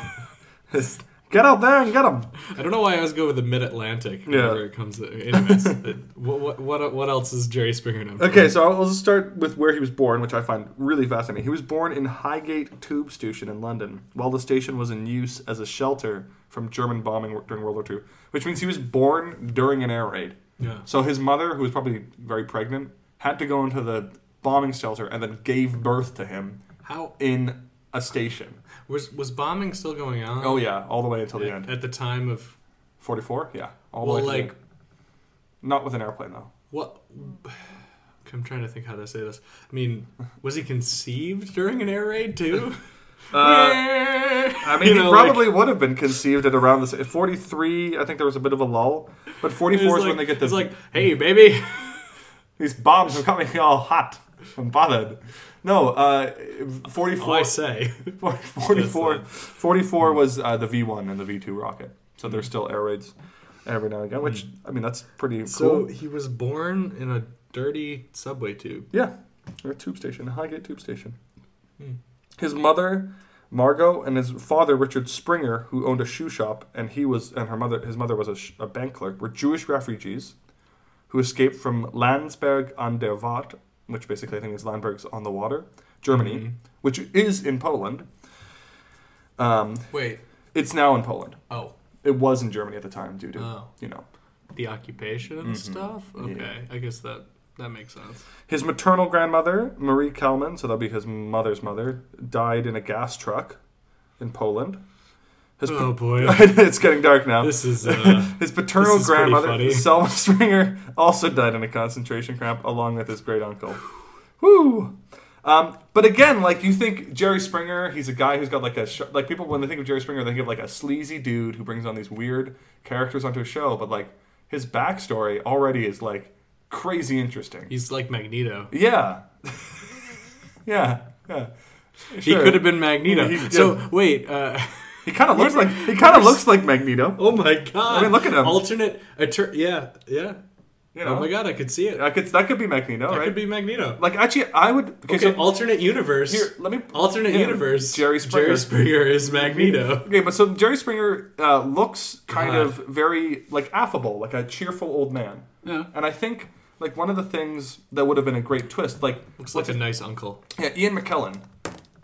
[LAUGHS] Get out there and get them. I don't know why I always go with the Mid Atlantic Yeah. whenever it comes to. Anyways, [LAUGHS] what, what what what else is Jerry Springer known for? Okay, so I'll just start with where he was born, which I find really fascinating. He was born in Highgate Tube Station in London, while the station was in use as a shelter from German bombing during World War II, which means he was born during an air raid. Yeah. So his mother, who was probably very pregnant, had to go into the bombing shelter and then gave birth to him How in a station. was was bombing still going on? Oh yeah, all the way until the at, end. at the time of 44? Yeah. All well, the way to the like end. Not with an airplane though. what? [SIGHS] I'm trying to think how to say this. I mean, was he conceived during an air raid too? [LAUGHS] Uh, [LAUGHS] I mean, You he know, probably would have been conceived at around this. At 43, I think there was a bit of a lull. But 44 is It's when like- they get the. It's like, hey, baby. [LAUGHS] These bombs are coming all hot and bothered. No, uh, 44. Oh, I say. [LAUGHS] 44, uh, 44 was uh, the V1 and the V2 rocket. So there's still air raids every now and again, which, I mean, that's pretty So cool. So he was born in a dirty subway tube. Yeah. Or a tube station, a Highgate tube station. Hmm. His mother, Margot, and his father, Richard Springer, who owned a shoe shop, and he was, and her mother, his mother was a, sh- a bank clerk, were Jewish refugees who escaped from Landsberg an der Watt, which basically I think is Landberg's on the water, Germany, Mhm. which is in Poland. Um, Wait. it's now in Poland. Oh. It was in Germany at the time due to, Oh. you know. The occupation and Mhm. stuff? Yeah. Okay. I guess that that makes sense. His maternal grandmother, Marie Kallmann, so that'll be his mother's mother, died in a gas truck in Poland. His Oh, boy. [LAUGHS] it's getting dark now. This is, [LAUGHS] uh, his paternal is grandmother. Selma [LAUGHS] Springer, also died in a concentration camp along with his great uncle. Woo! Um, but again, like you think Jerry Springer, he's a guy who's got like a sh- like people when they think of Jerry Springer, they think of like a sleazy dude who brings on these weird characters onto a show. But like his backstory already is like crazy interesting. He's like Magneto. Yeah. yeah. Yeah. He could have been Magneto. He- he- so wait, uh, he kind of looks like he kind of [LAUGHS] looks like Magneto. Oh my god! I mean, look at him. Alternate, atter- yeah, yeah. You know? oh my god, I could see it. That could that could be Magneto, That right? could be Magneto. Like actually, I would. Okay, so alternate universe. Here, let me alternate yeah, universe. Jerry Springer. Jerry Springer is Magneto. Okay, but so Jerry Springer uh, looks kind God. of very like affable, like a cheerful old man. Yeah. And I think like one of the things that would have been a great twist, like Looks like a nice uncle. yeah, Ian McKellen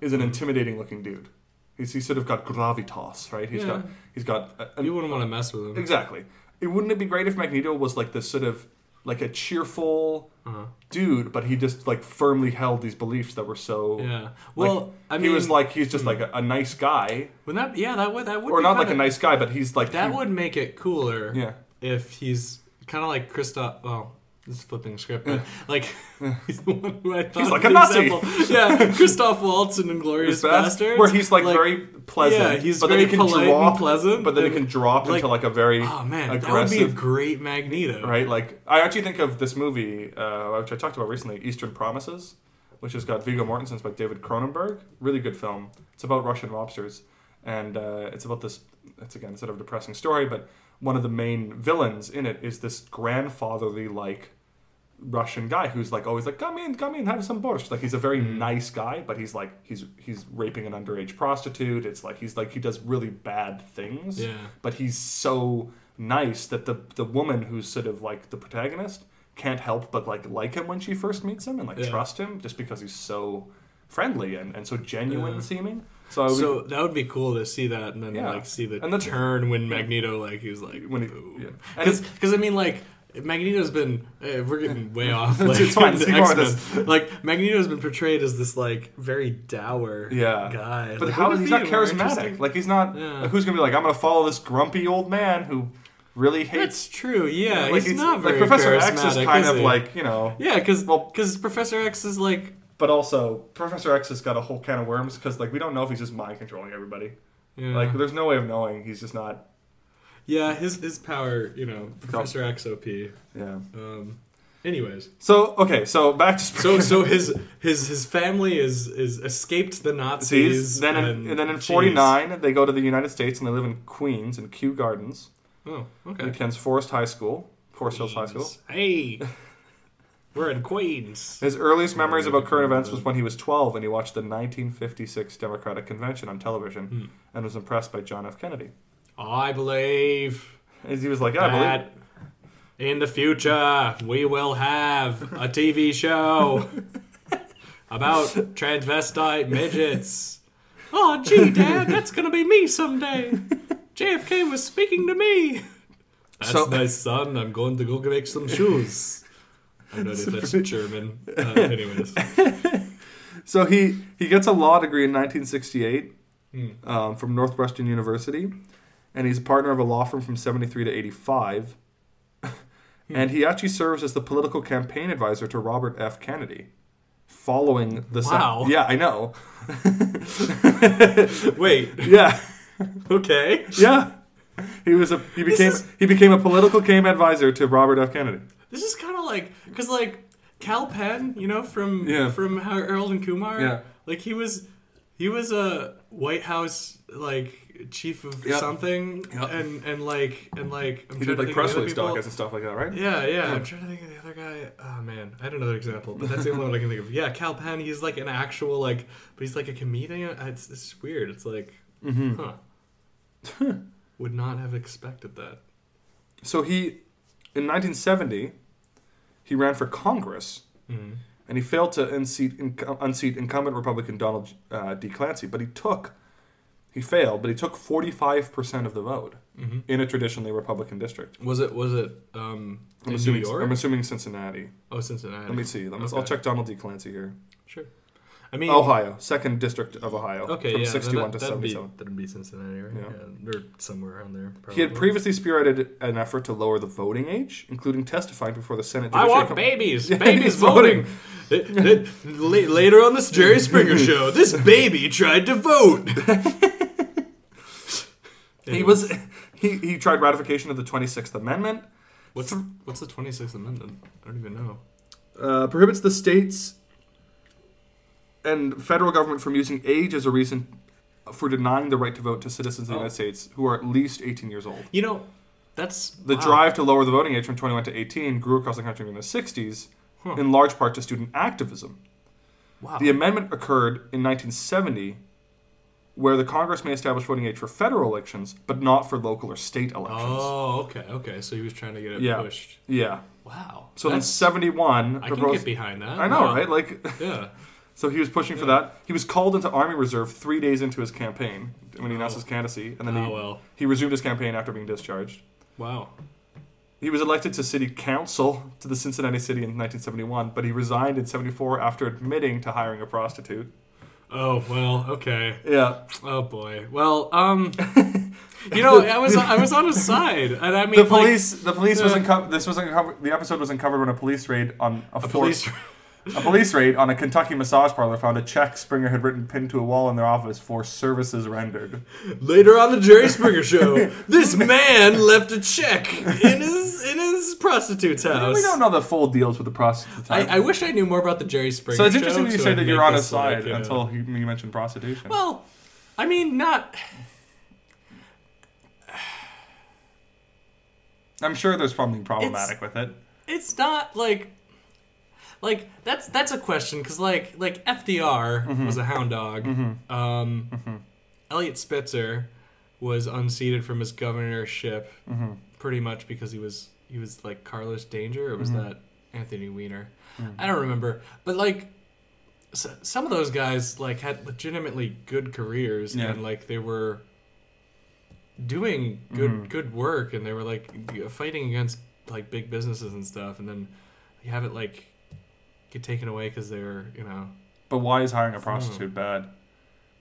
is an intimidating looking dude. He's he's sort of got gravitas, right? He's Yeah. got he's got a, a- You wouldn't want to mess with him. exactly. It wouldn't it be great if Magneto was like this sort of like a cheerful Uh-huh. dude, but he just like firmly held these beliefs that were so Yeah. like, Well, I he was like he's just like a, a nice guy, Wouldn't that? Yeah, that would that would. or be not like a nice guy, but he's like That he- would make it cooler. Yeah. If he's kind of like Christoph. Well, this is flipping script, but like [LAUGHS] he's the one who I thought He's like a Nazi. example. Yeah, [LAUGHS] Christoph Waltz in Inglourious Basterds, where he's like, very pleasant. Yeah, he's but very then he can polite drop, and pleasant. But then he can drop like, into like a very Oh man, aggressive. that would be a great Magneto. right? Like I actually think of this movie, uh, which I talked about recently, Eastern Promises, which has got Viggo Mortensen by David Cronenberg. Really good film. It's about Russian mobsters, and uh, it's about this. It's again sort of a depressing story, but one of the main villains in it is this grandfatherly like Russian guy who's like always like come in, come in, have some borscht. Like he's a very Mm. nice guy, but he's like he's he's raping an underage prostitute. It's like he's like he does really bad things. Yeah. But he's so nice that the the woman who's sort of like the protagonist can't help but like like him when she first meets him and like Yeah. trust him just because he's so friendly and, and so genuine Yeah. seeming. So, would- that would be cool to see that, and then Yeah. like see the And that's- turn when Magneto like he's like when he boom. yeah. Because I mean, like Magneto's been uh, we're getting way [LAUGHS] off. It's- Like, [LAUGHS] it's fine, the with X-Men. Like Magneto's been portrayed as this like very dour Yeah. guy. But Like, how it he's not charismatic. Like he's not. Yeah. Like, who's gonna be like? I'm gonna follow this grumpy old man who really hates. That's true. Yeah, like he's, not like very Professor X is kind is of like you know. yeah, because Professor X is like But also, Professor X has got a whole can of worms because like we don't know if he's just mind controlling everybody. Yeah. Like there's no way of knowing. He's just not. yeah his his power. You know, Professor X OP. Yeah. Um. Anyways, So okay, so back to so so his his his family is is escaped the Nazis. Sees then in, and, and then in '49 they go to the United States and they live in Queens in Kew Gardens. Oh, okay. attends Forest High School, Forest Hills High School. Hey, we're in Queens. His earliest memories about current events was when he was 12 and he watched the 1956 Democratic Convention on television Hmm. and was impressed by John F. Kennedy. I believe And he was like, I believe." in the future we will have a TV show [LAUGHS] about transvestite midgets. Oh, gee, Dad, that's gonna be me someday. JFK was speaking to me. That's So- nice, son. I'm going to go make some shoes. I don't know if that's German. Uh, [LAUGHS] anyways, [LAUGHS] So he he gets a law degree in 1968 Hmm. um, from Northwestern University, and he's a partner of a law firm from 73 to 85. [LAUGHS] Hmm. and he actually serves as the political campaign advisor to Robert F. Kennedy, following the sen- Wow. yeah, I know. wait. Yeah. Okay. Yeah. He was a he became is- he became a political campaign advisor to Robert F. Kennedy. This is kind of like because like Kal Penn, you know, from Yeah. from Har- Harold and Kumar. Yeah. Like he was he was a White House like chief of Yep. something, Yep. and and like and like I'm He did like press release dockets and stuff like that, right? Yeah, yeah, Yeah. I'm trying to think of the other guy. Oh man, I had another example, but that's the only one I can think of. Yeah, Kal Penn. He's like an actual like, but he's like a comedian. It's, it's weird. It's like, Mhm. huh? [LAUGHS] Would not have expected that. So he, in 1970, he ran for Congress, Mhm. and he failed to unseat, inc- unseat incumbent Republican Donald uh, D. Clancy. But he took, he failed, but he took 45% of the vote Mhm. in a traditionally Republican district. Was it? Was it? Um, I'm in assuming, New York? I'm assuming Cincinnati. Oh, Cincinnati. Let me see. Let me, I'll check Donald D. Clancy here. Sure. I mean, Ohio, second district of Ohio. Okay, from yeah, 61 that, to that'd be 77. that'd be Cincinnati, right? Yeah. or somewhere around there. He had probably. previously spearheaded an effort to lower the voting age, including testifying before the Senate. I want babies. [LAUGHS] Yeah, babies voting. It- it- la- later on this Jerry Springer [LAUGHS] show, this baby tried to vote. [LAUGHS] He was he, he tried ratification of the 26th Amendment. What's what's the Twenty Sixth Amendment? I don't even know. Uh, prohibits the states and federal government from using age as a reason for denying the right to vote to citizens of the Oh. United States who are at least 18 years old. You know, that's The wow. drive to lower the voting age from 21 to 18 grew across the country in the 60s, Huh. in large part to student activism. Wow. The amendment occurred in 1970, where the Congress may establish voting age for federal elections, but not for local or state elections. Oh, okay, okay. So he was trying to get it yeah. pushed. Yeah. Wow. So in That's- 71, I can proposed- get behind that. I know, right? Like, Yeah. [LAUGHS] [LAUGHS] so he was pushing for that. He was called into Army Reserve three days into his campaign when he announced Oh. his candidacy, and then Oh, he, well. he resumed his campaign after being discharged. Wow. He was elected to city council to the Cincinnati city in 1971, but he resigned in 74 after admitting to hiring a prostitute. Oh well, okay. Yeah. Oh boy. Well, um, [LAUGHS] you know, I was I was on his side, and I mean, the like, police, the police was uh, uncovered. This was uncovered. The episode was uncovered when a police raid on a, A fort- police- a police raid on a Kentucky massage parlor found a check Springer had written pinned to a wall in their office for services rendered. Later on the Jerry Springer show, this man left a check in his in his prostitute's house. We don't know the full deals with the prostitutes. I, I wish I knew more about the Jerry Springer. so it's show, interesting that you so say that you're on his like, side know- until you, you mentioned prostitution. Well, I mean, not. I'm sure there's something problematic with it. It's not like. Like that's that's a question because like like FDR Mhm. was a hound dog. Mhm. Um, Mhm. Eliot Spitzer was unseated from his governorship Mhm. pretty much because he was he was like Carlos Danger or was Mhm. that Anthony Weiner? Mhm. I don't remember, but like s some of those guys like had legitimately good careers Yeah. and like they were doing good good work and they were like fighting against like big businesses and stuff and then you have it like get taken away because they're you know But why is hiring a Hmm. prostitute bad?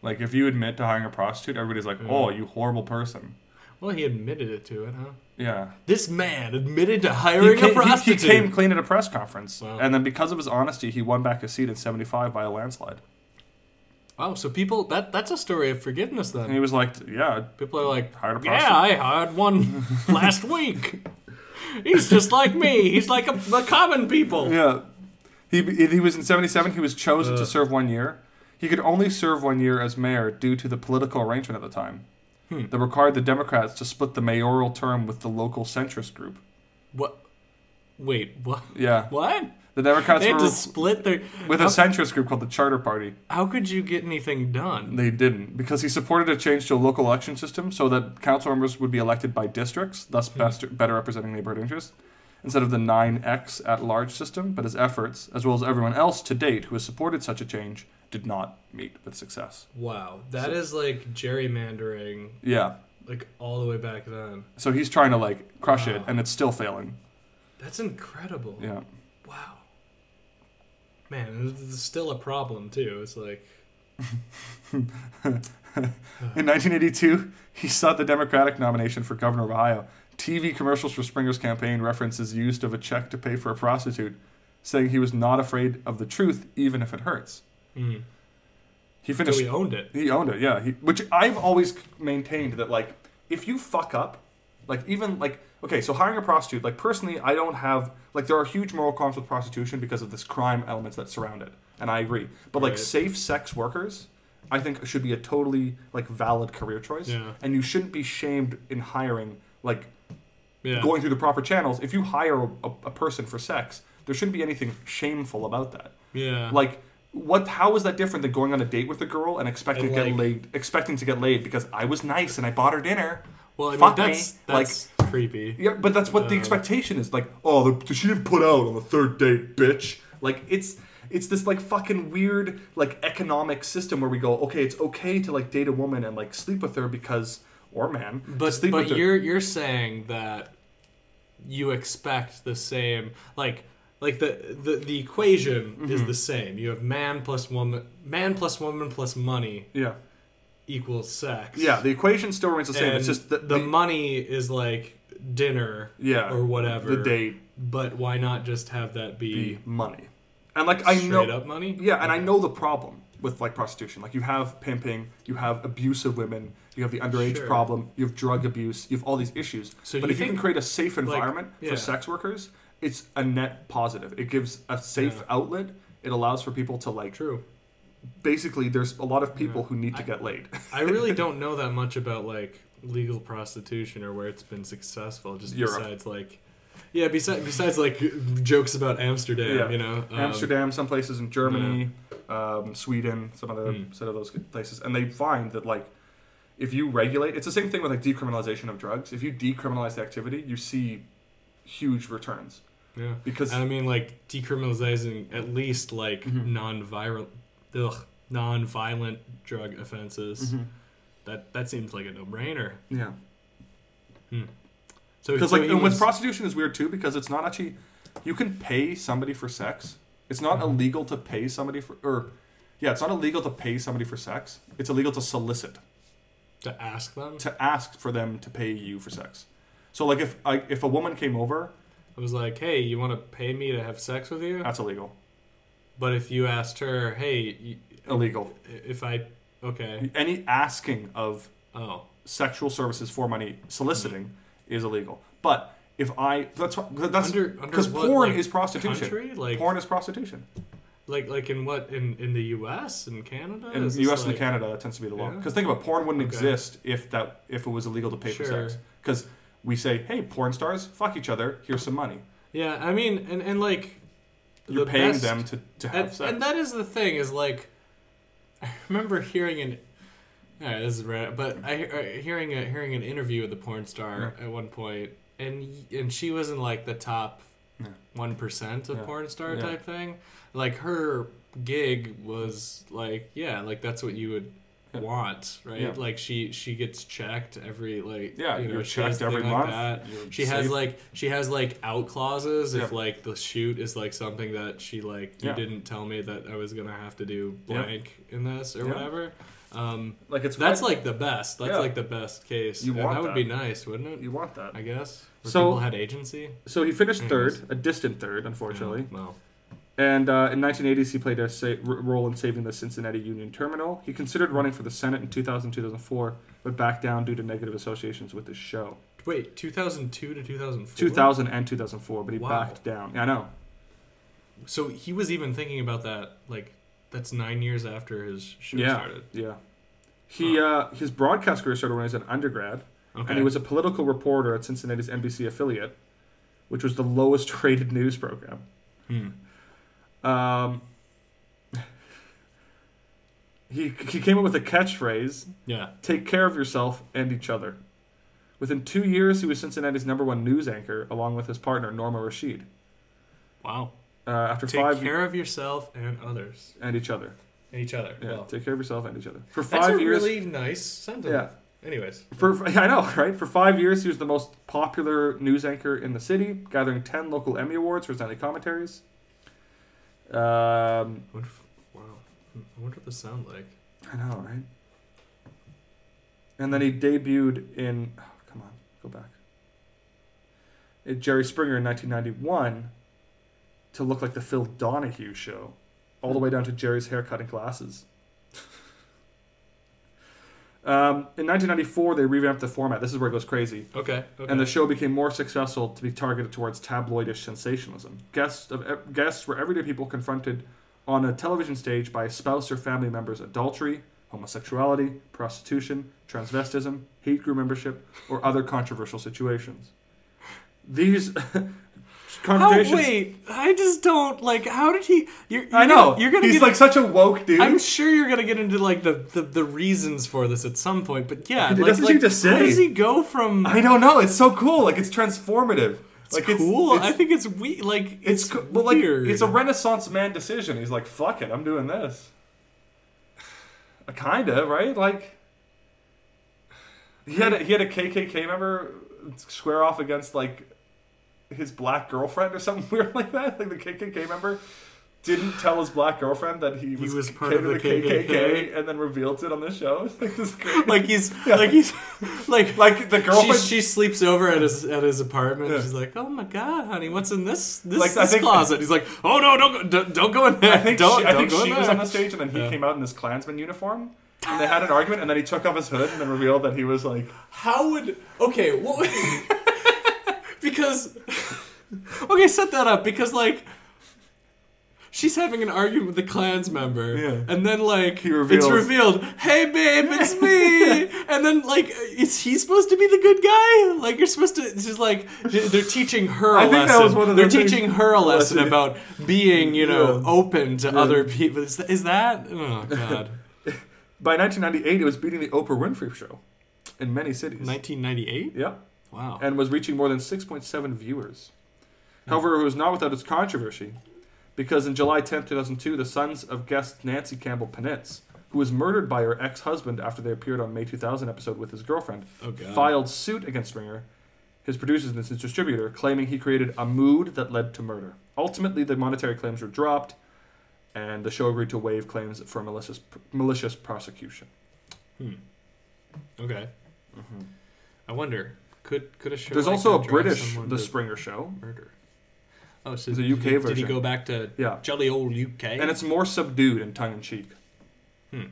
Like, if you admit to hiring a prostitute, everybody's like, "Oh, you horrible person." well he admitted it to it huh Yeah. this man admitted to hiring he, a came, he- prostitute he came clean at a press conference, Wow. and then because of his honesty, he won back his seat in '75 by a landslide. Oh, so people that that's a story of forgiveness then. And he was like, "Yeah." People are like, Hired a prostitute?" "Yeah. I hired one [LAUGHS] last week. He's just like me. He's like a, the common people." Yeah. He, he was in 77. He was chosen to Uh. serve one year. He could only serve one year as mayor due to the political arrangement at the time Hmm. that required the Democrats to split the mayoral term with the local centrist group. What? Wait, what? Yeah. What? The Democrats They had were to split their with a centrist group called the Charter Party. how could you get anything done? They didn't because he supported a change to a local election system so that council members would be elected by districts, thus Hmm. best, better representing neighborhood interests, instead of the 9x at large system. But his efforts, as well as everyone else to date who has supported such a change, did not meet with success. Wow, that is like gerrymandering. Yeah. Like all the way back then. So he's trying to like crush it, and it's still failing. That's incredible. Yeah. Wow. Man, this is still a problem too. It's like [LAUGHS] In 1982, he sought the Democratic nomination for governor of Ohio. TV commercials for Springer's campaign references use of a check to pay for a prostitute, saying he was not afraid of the truth, even if it hurts. Mm. He finished. So he owned it. He owned it, yeah. He, which I've always maintained that, like, if you fuck up, like, even, like, okay, so hiring a prostitute, like, personally, I don't have, like, there are huge moral qualms with prostitution because of this crime elements that surround it. And I agree. But, like, Right. safe sex workers, I think should be a totally like valid career choice. Yeah. And you shouldn't be shamed in hiring like Yeah. going through the proper channels. If you hire a, a person for sex, there shouldn't be anything shameful about that. Yeah. Like what how is that different than going on a date with a girl and expecting And, to get laid expecting to get laid because I was nice and I bought her dinner. Well, I mean, Fuck that's me. that's like creepy. yeah, but that's what the Uh, expectation is. Like, oh, the, she didn't put out on the third date, bitch. Like, it's it's this like fucking weird like economic system where we go, okay, it's okay to like date a woman and like sleep with her because or man, But but you're you're saying that you expect the same like like the the, the equation is Mhm. the same. You have man plus woman man plus woman plus money yeah. equals sex. Yeah, the equation still remains the same. And it's just the, the, money is like dinner Yeah, or whatever. the date. But why not just have that be, be money. And like I know Straight up money? Yeah, and I know the problem with like prostitution. Like you have pimping, you have abusive women, you have the underage Sure. problem, you have drug abuse, you have all these issues. So but you if you can create a safe like, environment yeah. for sex workers, it's a net positive. It gives a safe Yeah. outlet. It allows for people to like True. basically there's a lot of people who need to get laid. I really [LAUGHS] don't know that much about like legal prostitution or where it's been successful. Just Europe. besides like, yeah, besides besides like jokes about Amsterdam, Yeah. you know, um, Amsterdam, some places in Germany, um, Sweden, some other Hmm. set of those places, and they find that like if you regulate, it's the same thing with like decriminalization of drugs. If you decriminalize the activity, you see huge returns. Yeah, Because- and I mean like decriminalizing at least like Mhm. non-viral, ugh, non-violent drug offenses. Mhm. That that seems like a no-brainer. Yeah, So because so like and with prostitution is weird too because it's not actually you can pay somebody for sex. It's not Mm-hmm. illegal to pay somebody for or yeah, it's not illegal to pay somebody for sex. It's illegal to solicit. to ask them, to ask for them to pay you for sex. So like if I, if a woman came over, I was like, hey, you want to pay me to have sex with you? that's illegal. But if you asked her, hey, Illegal. if I, okay, Any asking of oh, sexual services for money, soliciting, is illegal. But if I that's that's because porn like, is prostitution. country? Like- porn is prostitution. like like in what in in the U.S. and Canada? In the U.S. and like- Canada, that tends to be the law. Yeah? Because think about porn wouldn't Okay. exist if that if it was illegal to pay for sex. Because we say, hey, porn stars, fuck each other. Here's some money. Yeah, I mean, and and like You're the paying best- them to, to have and, sex. and that is the thing is like [LAUGHS] I remember hearing an all right, this is random, but I uh, hearing a hearing an interview with the porn star at one point, and and she was in like the top Yeah. one percent of Yeah. porn star Yeah. type thing. Like her gig was like yeah, like that's what you would Yeah. want, right? Yeah. Like she she gets checked every like Yeah, you know you're she has checked every thing like month. that. You're She has like she has like out clauses if like the shoot is like something that she like you Yeah. didn't tell me that I was gonna have to do Yeah. blank in this or Yeah. whatever. Um, like it's that's quite- like the best. That's Yeah. like the best case. You And want that would be nice, wouldn't it? you want that. I guess. Where So- people had agency. So he finished Anyways. third, a distant third, unfortunately. Well, And uh, in 1980s, he played a sa- role in saving the Cincinnati Union Terminal. He considered running for the Senate in 2000 2004, but backed down due to negative associations with the show. wait, 2002 to 2004. 2000 and 2004, but he Wow. backed down. Yeah, I know. So he was even thinking about that. Like that's nine years after his show yeah, started. yeah. He uh, his broadcast career started when he was an undergrad, Okay. and he was a political reporter at Cincinnati's NBC affiliate, which was the lowest [LAUGHS] rated news program. Hmm. Um, [LAUGHS] he he came up with a catchphrase: Yeah. "Take care of yourself and each other." Within two years, he was Cincinnati's number one news anchor, along with his partner Norma Rashid. Wow. Uh, after Take five care of yourself and others and each other, and each other. yeah, Well, take care of yourself and each other. For that's five a years, really nice sentiment. Yeah. Anyways. For, for- [LAUGHS] I know, right? For five years, he was the most popular news anchor in the city, gathering ten local Emmy awards for his nightly commentaries. Um, I wonder if- wow. Hmm, I wonder what this sound like. I know, right? And then he debuted in. Oh, come on, go back. Jerry Springer in 1991 to look like the Phil Donahue show, all the way down to Jerry's haircut and glasses. Um, in 1994, they revamped the format. This is where it goes crazy. Okay. Okay. And the show became more successful to be targeted towards tabloidish sensationalism. Guests of guests were everyday people confronted on a television stage by a spouse or family member's adultery, homosexuality, prostitution, transvestism, hate group membership, or other controversial situations. These [LAUGHS] How, conversations. wait, I just don't like. How did he? You're, you're I know. Gonna, you're gonna. He's get like such a woke dude. I'm sure you're gonna get into like the, the, the reasons for this at some point, but yeah, like, doesn't like, seem to say. How does he go from? I don't know. It's so cool. Like it's transformative. It's like cool. It's, I think it's we like it's, it's, co- but like weird. it's a Renaissance man decision. He's like, fuck it, I'm doing this. [SIGHS] Uh, Kinda right. Like he had a, he had a KKK member square off against like his black girlfriend or something [LAUGHS] weird like that. Like the KKK member didn't tell his black girlfriend that he was, was part of to the KKK, KKK. and then revealed it on the show. [LAUGHS] Like, this great. like he's [LAUGHS] like he's like like the girlfriend. She, she sleeps over at his at his apartment. Yeah. She's like, "Oh my god, honey, what's in this this, Like, this think- closet?" He's like, "Oh no, don't go, don't, go in there. I think don't, she, I don't think go she was on the stage, and then he Yeah. came out in his Klansman uniform, and they had an argument, and then he took off his hood and then revealed that he was like, How would okay? What, because okay, set that up because like. She's having an argument with the Klans member, Yeah. and then like reveals- it's revealed, "Hey babe, it's me," [LAUGHS] and then like, is he supposed to be the good guy? Like you're supposed to. Just like they're teaching her a I think lesson. that was one of they're teaching her a lesson Lesson. about being, you know, Yeah. open to Yeah. other people. Is, is that? Oh God. [LAUGHS] by 1998, it was beating the Oprah Winfrey Show in many cities. 1998. Yep. Wow. and was reaching more than 6.7 viewers. However, it was not without its controversy, because in July 10, 2002, the sons of guest Nancy Campbell Panitz, who was murdered by her ex-husband after they appeared on May 2000 episode with his girlfriend, Oh, filed suit against Springer, his producers and his distributor, claiming he created a mood that led to murder. Ultimately, the monetary claims were dropped, and the show agreed to waive claims for malicious malicious prosecution. Hmm. Okay. I wonder. Could could a show? There's like also a British The Springer Show. Murder. Oh, so It's a did- UK did, version. Did he go back to Yeah. jolly old UK? And it's more subdued and tongue in cheek. Hmm.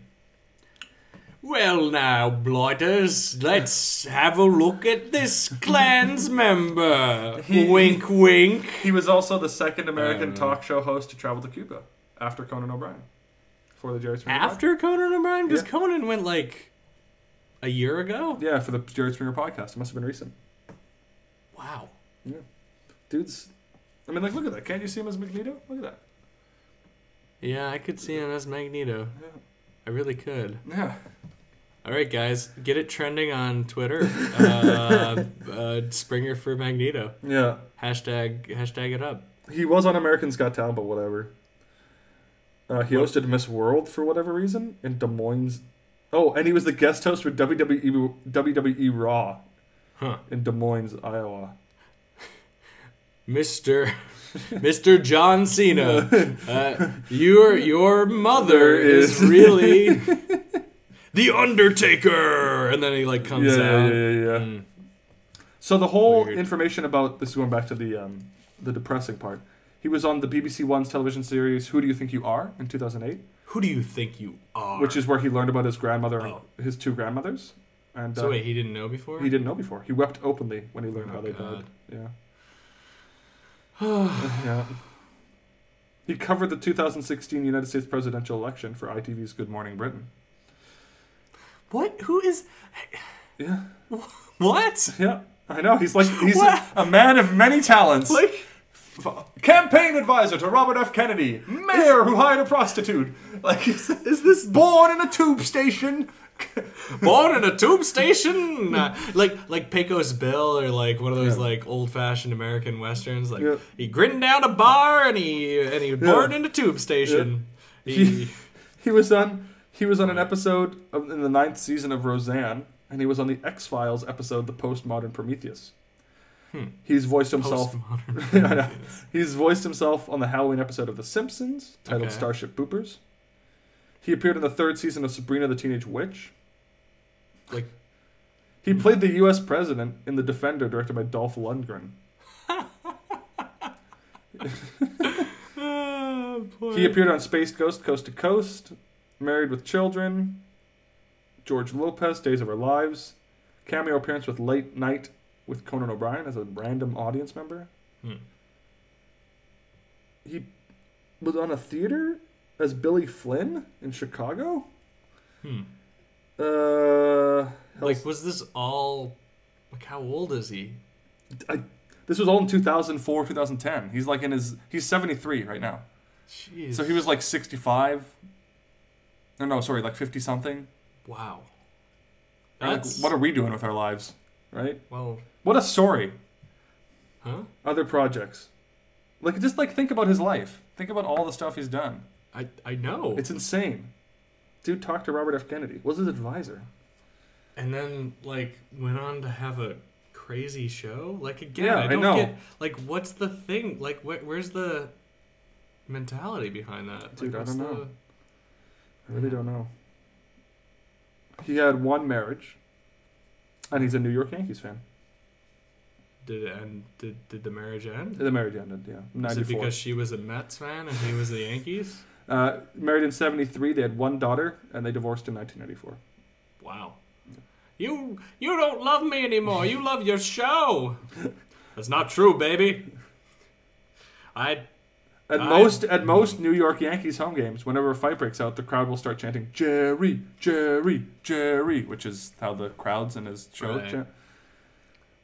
Well, now, blighters, let's have a look at this Klans [LAUGHS] member. wink, wink. He was also the second American Uh. talk show host to travel to Cuba after Conan O'Brien. For the Jerry Springer. After Conan O'Brien, because Yeah. Conan went like a year ago. Yeah, for the Jerry Springer podcast. It must have been recent. Wow. Yeah. Dude's. I mean, like, look at that. Can't you see him as Magneto? Look at that. Yeah, I could see him as Magneto. Yeah. I really could. Yeah. All right, guys, get it trending on Twitter. uh, [LAUGHS] uh, Springer for Magneto. Yeah. Hashtag hashtag it up. He was on American's Got Talent, but whatever. Uh, he hosted Miss World for whatever reason in Des Moines. Oh, and he was the guest host for WWE, WWE Raw Huh. in Des Moines, Iowa. Mr. [LAUGHS] Mr. John Cena, uh, your your mother is really [LAUGHS] the Undertaker, and then he like comes yeah, out. yeah, yeah, yeah. Mm. So the whole Weird. information about this is going back to the um, the depressing part. He was on the BBC One's television series "Who Do You Think You Are" in 2008, Who do you think you are? which is where he learned about his grandmother Oh. and his two grandmothers. And so uh, wait, he didn't know before. he didn't know before. He wept openly when he learned Oh, how they God. died. Yeah. [SIGHS] yeah. He covered the 2016 United States presidential election for ITV's Good Morning Britain. What? Who is? Yeah. [LAUGHS] What? Yeah. I know. He's like he's a, a man of many talents. Like campaign advisor to Robert F. Kennedy, mayor who hired a prostitute. Like, is, is this born in a tube station? [LAUGHS] born in a tube station, Uh, like like Pecos Bill or like one of those Yeah. like old fashioned American westerns. Like Yeah. he grinned down a bar and he and he Yeah. born in a tube station. He, He, [LAUGHS] he was on he was on an episode of, in the ninth season of Roseanne, and he was on the X Files episode The Postmodern Prometheus. Hmm. He's voiced himself. [LAUGHS] He's voiced himself on the Halloween episode of The Simpsons, titled Okay. Starship Poopers. He appeared in the third season of Sabrina the Teenage Witch. like He played the U.S. president in The Defender, directed by Dolph Lundgren. [LAUGHS] oh. He appeared on Space Ghost Coast to Coast, Married with Children, George Lopez, Days of Our Lives, cameo appearance with Late Night with Conan O'Brien as a random audience member. Hmm. He was on a theater as Billy Flynn in Chicago. Hmm. Uh, Like, was this all? Like, how old is he? I, this was all in 2004, 2010. He's like in his he's 73 right now. Jeez. So he was like 65. No, no, sorry, like 50 something. Wow. Like, what are we doing with our lives, right? well, What a story. huh? Other projects. Like just like think about his life. Think about all the stuff he's done. I I know. It's insane. Dude talked to Robert F. Kennedy. Was his advisor. and then like went on to have a crazy show. Like again, Yeah, I I don't know. get like what's the thing? Like wh- where's the mentality behind that? Dude, like, I don't know. the- I really don't know. He had one marriage, and he's a New York Yankees fan. Did it end? Did did the marriage end? The marriage ended, yeah. Is it because she was a Mets fan and he was the Yankees? Uh, married in 73, they had one daughter, and they divorced in 1994. Wow. You you don't love me anymore. You love your show. [LAUGHS] That's not true, baby. I At I- most, at most New York Yankees home games, whenever a fight breaks out, the crowd will start chanting "Jerry, Jerry, Jerry," which is how the crowds in his show Right. chant.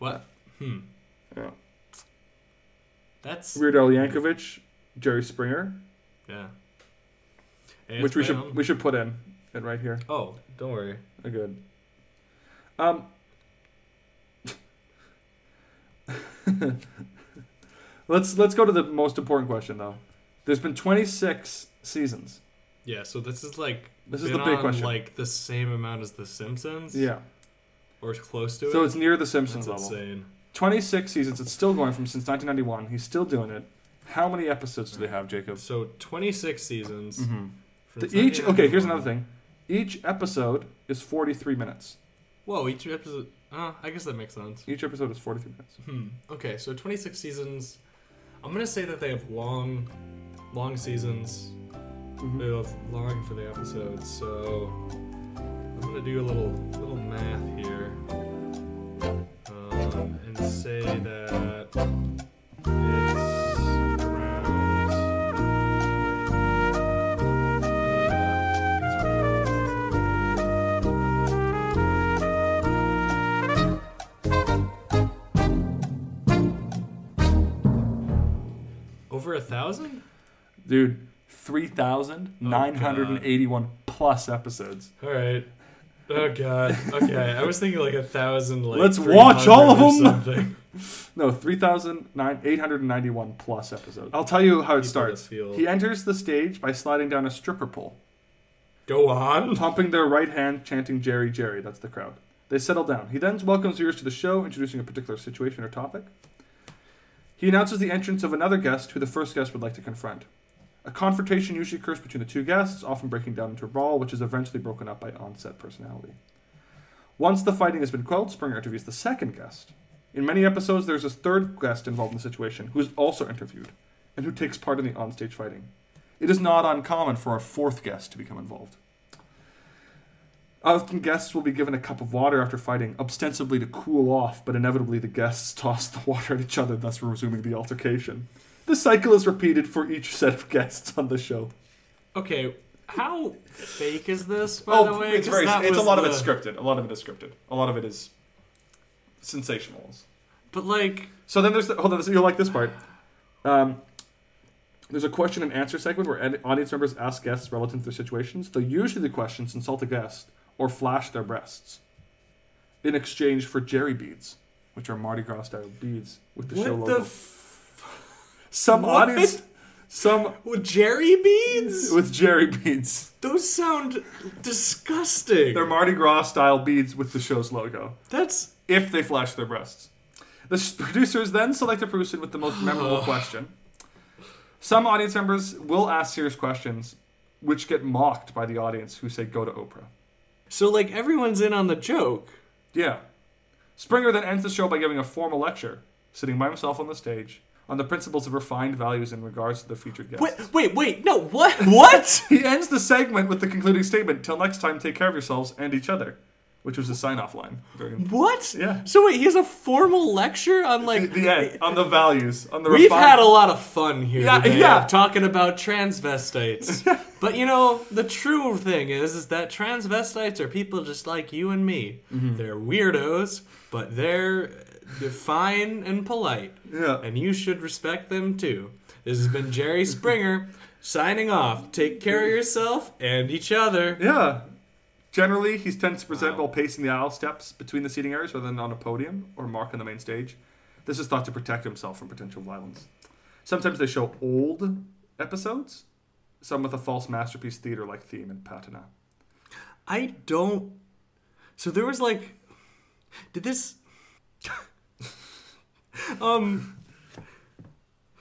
what? Hmm. Yeah. That's Weird Al Yankovic, Jerry Springer, yeah. which we should been- we should put in it right here. Oh, don't worry. Uh, Good. Um. [LAUGHS] let's let's go to the most important question though. There's been 26 seasons. Yeah, so this is like This is been the big on, question. Like the same amount as The Simpsons. Yeah. or close to it. So it's near the Simpsons That's level. insane. 26 seasons. It's still going from since 1991. He's still doing it. How many episodes do they have, Jacob? So 26 seasons. Mhm. The- each okay. Here's another thing. Each episode is 43 minutes. Whoa, each episode. Uh, I guess that makes sense. Each episode is 43 minutes. Hmm. Okay, so 26 seasons. I'm gonna say that they have long, long seasons. Mm-hmm. They have long for the episodes. So I'm gonna do a little little math here, and say that it's over a thousand. Dude, 3,981 plus episodes. All right. Oh god. Okay, I was thinking like a thousand. Like Let's watch all of them. [LAUGHS] Something. No, 3,891 plus episodes. I'll tell you how it People starts. that feel- He enters the stage by sliding down a stripper pole. Go on. Pumping their right hand, chanting Jerry, Jerry. That's the crowd. They settle down. He then welcomes viewers to the show, introducing a particular situation or topic. He announces the entrance of another guest who the first guest would like to confront. A confrontation usually occurs between the two guests, often breaking down into a brawl, which is eventually broken up by on-set personality. Once the fighting has been quelled, Springer interviews the second guest. In many episodes, there's a third guest involved in the situation who is also interviewed and who takes part in the onstage fighting. It is not uncommon for a fourth guest to become involved. Often guests will be given a cup of water after fighting, ostensibly to cool off, but inevitably the guests [LAUGHS] toss the water at each other, thus resuming the altercation. The cycle is repeated for each set of guests on the show. Okay, how fake is this? By the way, Oh, it's 'Cause very. It's a was lot of the- it's scripted. A lot of it is scripted. A lot of it is sensational. But like, So then there's the, hold on. You'll like this part. Um, there's a question and answer segment where ed- audience members ask guests relative to their situations. They'll usually the questions insult the guest or flash their breasts in exchange for Jerry beads, which are Mardi Gras style beads with the What show the logo. Some What? audience, some with Jerry beads. with Jerry beads. Those sound disgusting. They're Mardi Gras style beads with the show's logo. That's if they flash their breasts. The producers then select a person with the most memorable [SIGHS] question. Some audience members will ask serious questions, which get mocked by the audience who say, go to Oprah. so like everyone's in on the joke. Yeah. Springer then ends the show by giving a formal lecture, sitting by himself on the stage, on the principles of refined values in regards to the featured guests. Wait, wait, wait. No, what? What? [LAUGHS] he ends the segment with the concluding statement Till next time, take care of yourselves and each other. which was his sign-off line. during- What? Yeah. So wait, he has a formal lecture on like The end, on the values, on the We've refined- had a lot of fun here Yeah, today yeah. talking about transvestites. [LAUGHS] but you know, the true thing is is that transvestites are people just like you and me. Mhm. They're weirdos, but they're fine and polite. Yeah. And you should respect them too. This has been Jerry Springer signing off. Take care of yourself and each other. Yeah. Generally, he tends to present while pacing the aisle steps between the seating areas rather than on a podium or mark on the main stage. This is thought to protect himself from potential violence. Sometimes they show old episodes, some with a false masterpiece theater like theme in Patina. I don't. So there was like, did this? Um.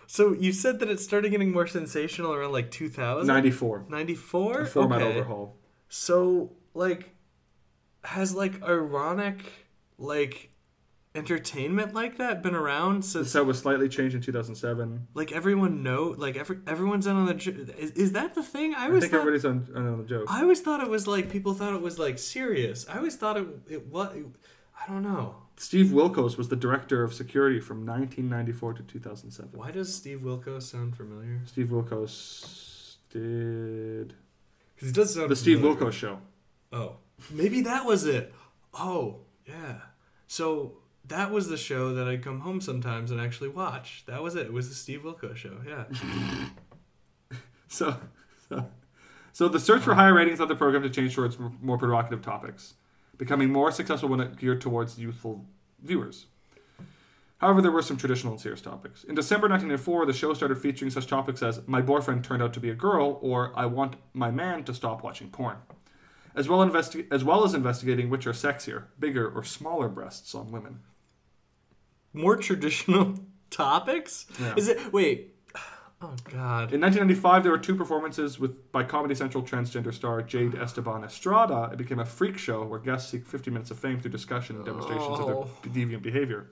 So you said that it started getting more sensational around like 2000. 94. 94. A format Okay. overhaul. So like, has like ironic like entertainment like that been around The since? set was slightly changed in 2007. Like everyone know, like every everyone's in on the. jo- Is, is that the thing? I I, think thought, everybody's on, on the joke. I always thought it was like people thought it was like serious. I always thought it it was. I don't know. Steve Wilkos was the director of security from 1994 to 2007. Why does Steve Wilkos sound familiar? Steve Wilkos did Because he does sound the Steve familiar. Wilkos show. Oh, maybe that was it. Oh, yeah. So that was the show that I'd come home sometimes and actually watch. That was it. It was the Steve Wilkos show. Yeah. [LAUGHS] So, so, so the search for higher ratings of the program to change towards more provocative topics, becoming more successful when it geared towards youthful viewers. However, there were some traditional and serious topics. In December 1994, the show started featuring such topics as "My boyfriend turned out to be a girl" or "I want my man to stop watching porn," as well, investi- as well as investigating which are sexier, bigger or smaller breasts on women. More traditional [LAUGHS] topics? Yeah. Is it? Wait. Oh God. In 1995, there were two performances with by Comedy Central transgender star Jade Esteban Estrada. It became a freak show where guests seek 50 minutes of fame through discussion and demonstrations of Oh. their deviant behavior.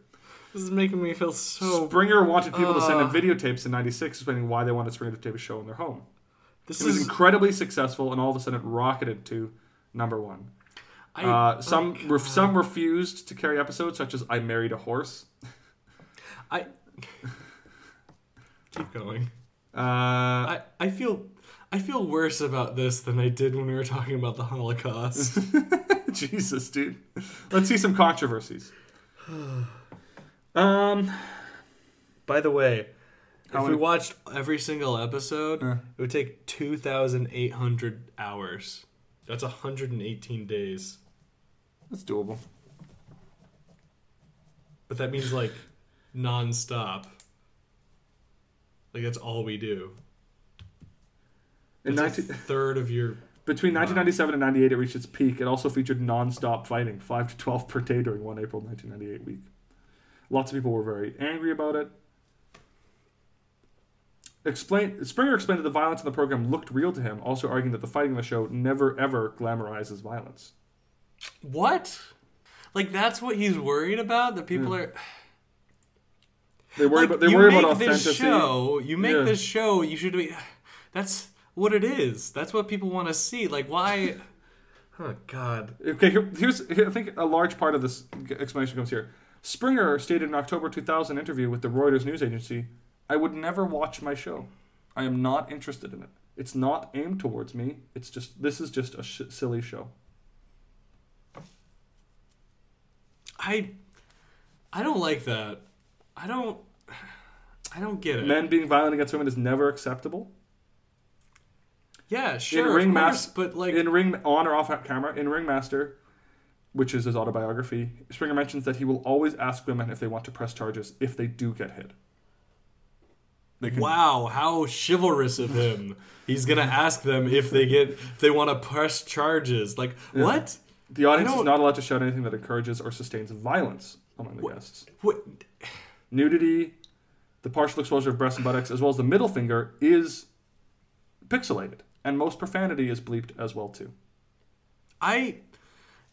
This is making me feel so. Springer wanted people to send in Uh. videotapes in '96 explaining why they wanted Springer to tape a show in their home. This it was incredibly successful, and all of a sudden it rocketed to number one. I- uh, some oh, ref- some refused to carry episodes, such as "I Married a Horse." I. [LAUGHS] Keep going. Uh, I, I feel I feel worse about this than I did when we were talking about the Holocaust. [LAUGHS] Jesus, dude. Let's see some controversies. [SIGHS] Um. By the way, if we watched every single episode, Uh. it would take 2,800 hours. That's 118 days. That's doable. But that means like non-stop. Like that's all we do. In 19- a third of your Between 1997 and 98, it reached its peak. It also featured non-stop fighting, 5 to 12 per day during one April 1998 week. Lots of people were very angry about it. Explain, Springer explained that the violence in the program looked real to him, also arguing that the fighting in the show never ever glamorizes violence. What? Like that's what he's worried about? That people hmm. are They worry like, about they you worry make about this show. You make Yeah. this show. You should be. That's what it is. That's what people want to see. Like why? Oh God. Okay, here, here's here, I think a large part of this explanation comes here. Springer stated in an October 2000 interview with the Reuters news agency, "I would never watch my show. I am not interested in it. It's not aimed towards me. It's just this is just a sh- silly show." I. I don't like that. I don't. I don't get it. Men being violent against women is never acceptable. Yeah, sure, in Ring course, but like in Ring on or off camera in Ringmaster, which is his autobiography, Springer mentions that he will always ask women if they want to press charges if they do get hit. Can- Wow, how chivalrous of him. [LAUGHS] He's gonna ask them if they get if they want to press charges. Like Yeah. what? The audience is not allowed to shout anything that encourages or sustains violence among the guests. What? Nudity, the partial exposure of breasts and buttocks, as well as the middle finger, is pixelated, and most profanity is bleeped as well too. I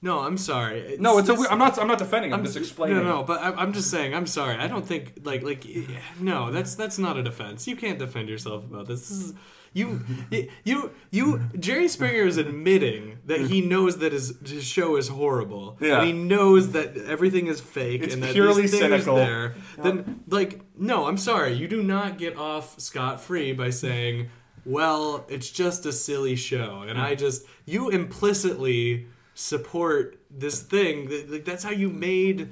No, I'm sorry. No, it's a. Weird, I'm not. I'm not defending. I'm, just explaining. No, no, no, but I, I'm just saying. I'm sorry. I don't think like like eh, no. That's that's not a defense. You can't defend yourself about this. This is you you you. Jerry Springer is admitting that he knows that his his show is horrible. Yeah. and he knows that everything is fake It's and that purely these things cynical. there. Then like no, I'm sorry. You do not get off scot free by saying. Well, it's just a silly show, and I mm. just you implicitly support this thing. Like that's how you made.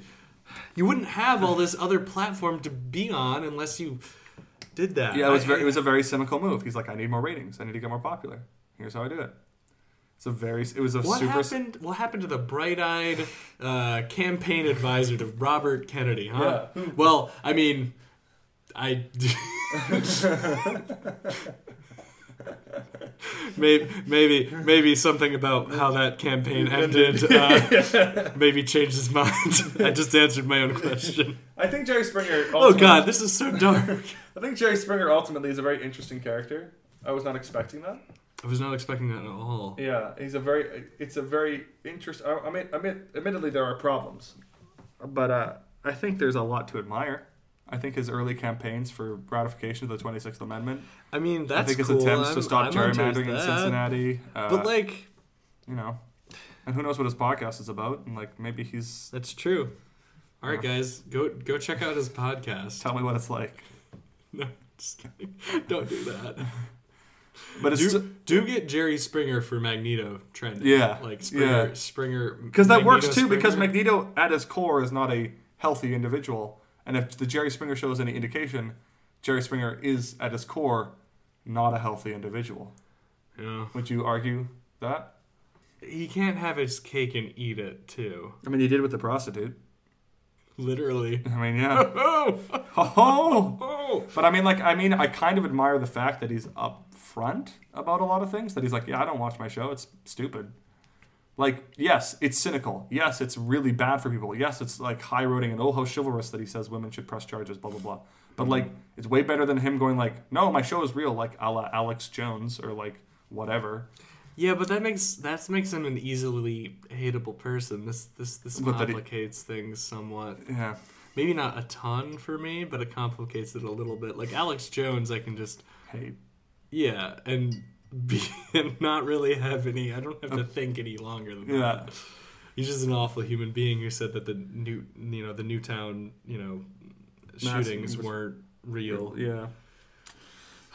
You wouldn't have all this other platform to be on unless you did that. Yeah, it was I- very, it was a very cynical move. He's like, I need more ratings. I need to get more popular. Here's how I do it. It's a very. It was a What super. happened? What happened to the bright-eyed uh, campaign advisor to Robert Kennedy? Huh? Yeah. Well, I mean, I. [LAUGHS] [LAUGHS] [LAUGHS] maybe, maybe, maybe something about how that campaign [LAUGHS] ended. Uh, [LAUGHS] maybe changed his mind. I just answered my own question. I think Jerry Springer. Oh God, this is so dark. I think Jerry Springer ultimately is a very interesting character. I was not expecting that. I was not expecting that at all. Yeah, he's a very. It's a very interesting. I I mean, I mean, admittedly there are problems, but uh, I think there's a lot to admire. I think his early campaigns for ratification of the Twenty Sixth Amendment. I mean, that's I think his cool. attempts I'm- to stop I'm gerrymandering in. Cincinnati. Uh, But like, you know, and who knows what his podcast is about? And like, maybe he's. That's true. All right, guys, go go check out his podcast. Tell me what it's like. [LAUGHS] No, just kidding. Don't do that. [LAUGHS] But it's do, do get Jerry Springer for Magneto trending. Yeah, like Springer, yeah. Springer, because that works too. Because Magneto, at his core, is not a healthy individual, and if the Jerry Springer show is any indication, Jerry Springer is at his core not a healthy individual. Yeah. Would you argue that? he can't have his cake and eat it too. I mean, he did with the prostitute. Literally. I mean, yeah. [LAUGHS] Oh, [LAUGHS] oh, oh. But I mean, like, I mean, I kind of admire the fact that he's upfront about a lot of things. That he's like, yeah, I don't watch my show. It's stupid. Like, yes, it's cynical. Yes, it's really bad for people. Yes, it's like high roading and oh how chivalrous that he says women should press charges. Blah blah blah. But mm-hmm. like, it's way better than him going like, no, my show is real, like a la Alex Jones or like whatever. Yeah, but that makes that makes him an easily hateable person. This this this But that he- complicates things somewhat. Yeah. Maybe not a ton for me, but it complicates it a little bit. Like Alex Jones, I can just hate. Yeah, and be and not really have any. I don't have to think any longer than Yeah. that. He's just an awful human being who said that the new you know the Newtown you know Mass- shootings weren't real. Yeah.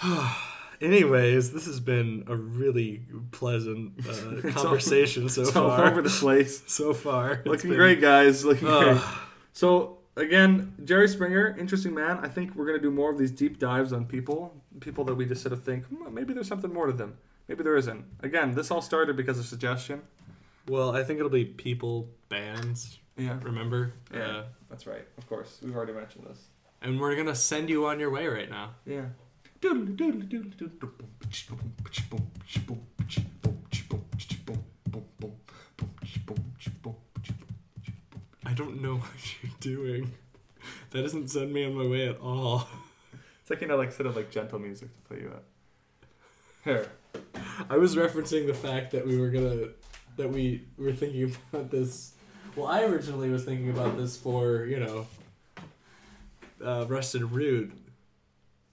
[SIGHS] Anyways, this has been a really pleasant uh, [LAUGHS] It's all- conversation so far. over the place. [LAUGHS] so far, Looking been- great, guys. Looking Ugh. great. So again, Jerry Springer, interesting man. I think we're gonna do more of these deep dives on people, people that we just sort of think "Hmm, maybe there's something more to them. Maybe there isn't. Again, this all started because of suggestion. Well, I think it'll be people, bands. Yeah. Remember? Yeah, Uh, that's right. Of course, we've already mentioned this. and we're gonna send you on your way right now. Yeah. I don't know what you're doing. [LAUGHS] That doesn't send me on my way at all. It's like you know, like sort of like gentle music to put you at. Here. I was referencing the fact that we were gonna that we were thinking [LAUGHS] about this. Well, I originally was thinking about this for you know, uh, Rusted Root.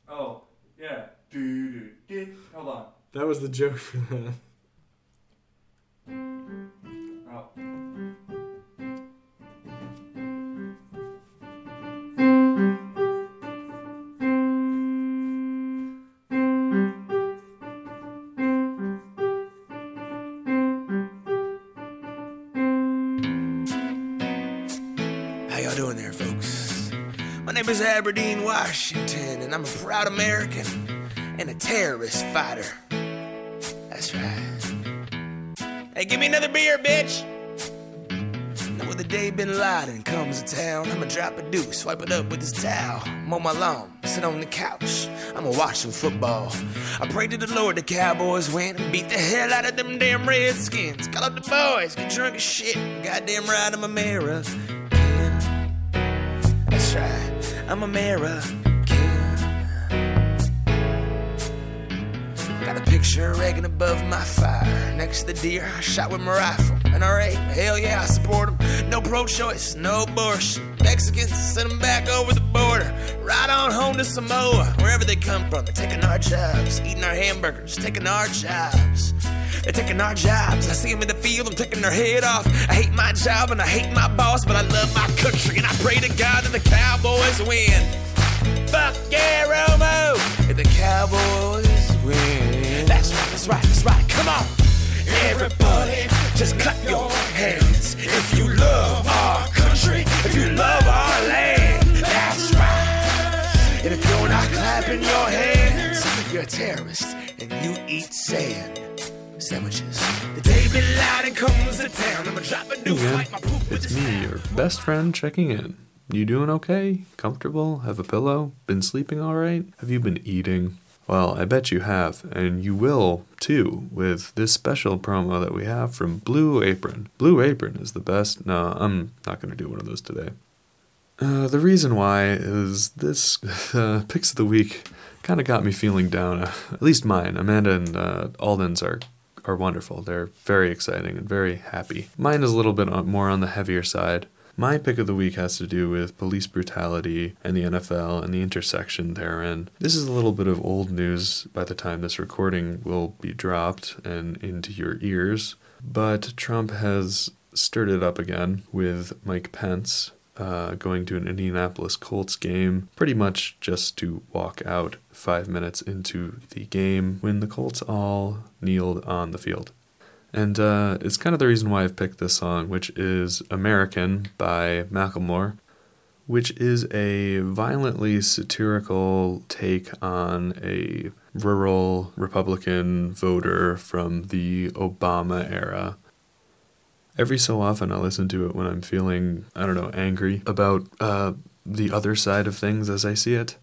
Oh yeah. Do do do. Hold on. That was the joke for that. Oh. Aberdeen Washington, and I'm a proud American and a terrorist fighter. That's right. Hey, give me another beer, bitch. Now, with the day Bin Laden comes to town, I'ma drop a deuce, swipe it up with this towel, mow my lawn, sit on the couch. I'ma watch some football. I pray to the Lord the Cowboys win and beat the hell out of them damn Redskins. Call up the boys, get drunk as shit. Goddamn right, I'm American. That's I'm American. Got a picture Reagan above my fire. Next to the deer I shot with my rifle. NRA, hell yeah, I support them. No pro choice, no abortion. Mexicans, send them back over the border. Right on home to Samoa, wherever they come from. They're taking our jobs, eating our hamburgers, taking our jobs. They're taking our jobs. I see them in the field, I'm taking their head off. I hate my job and I hate my boss, but I love my country and I pray to God that the Cowboys win. Fuck yeah, Romo! And the Cowboys win. That's right, that's right, that's right. Come on. Everybody, just clap your hands if you love our country, if you love our land. That's right. And if you're not clapping your hands, you're a terrorist and you eat sand sandwiches. The day Bin Laden comes to town, I'ma drop a new Hey fight. man, it's me, your best friend checking in. You doing okay? Comfortable? Have a pillow? Been sleeping alright? Have you been eating? Well, I bet you have, and you will too, with this special promo that we have from Blue Apron. Blue Apron is the best. No, I'm not going to do one of those today. Uh, the reason why is this [LAUGHS] uh, picks of the week kind of got me feeling down. Uh, at least mine. Amanda and uh, Alden's are are wonderful. They're very exciting and very happy. Mine is a little bit more on the heavier side. My pick of the week has to do with police brutality and the NFL and the intersection therein. This is a little bit of old news by the time this recording will be dropped and into your ears, but Trump has stirred it up again with Mike Pence uh, going to an Indianapolis Colts game, pretty much just to walk out five minutes into the game when the Colts all kneeled on the field. And uh, it's kind of the reason why I've picked this song, which is American by Macklemore, which is a violently satirical take on a rural Republican voter from the Obama era. Every so often, I listen to it when I'm feeling, I don't know, angry about uh, the other side of things as I see it.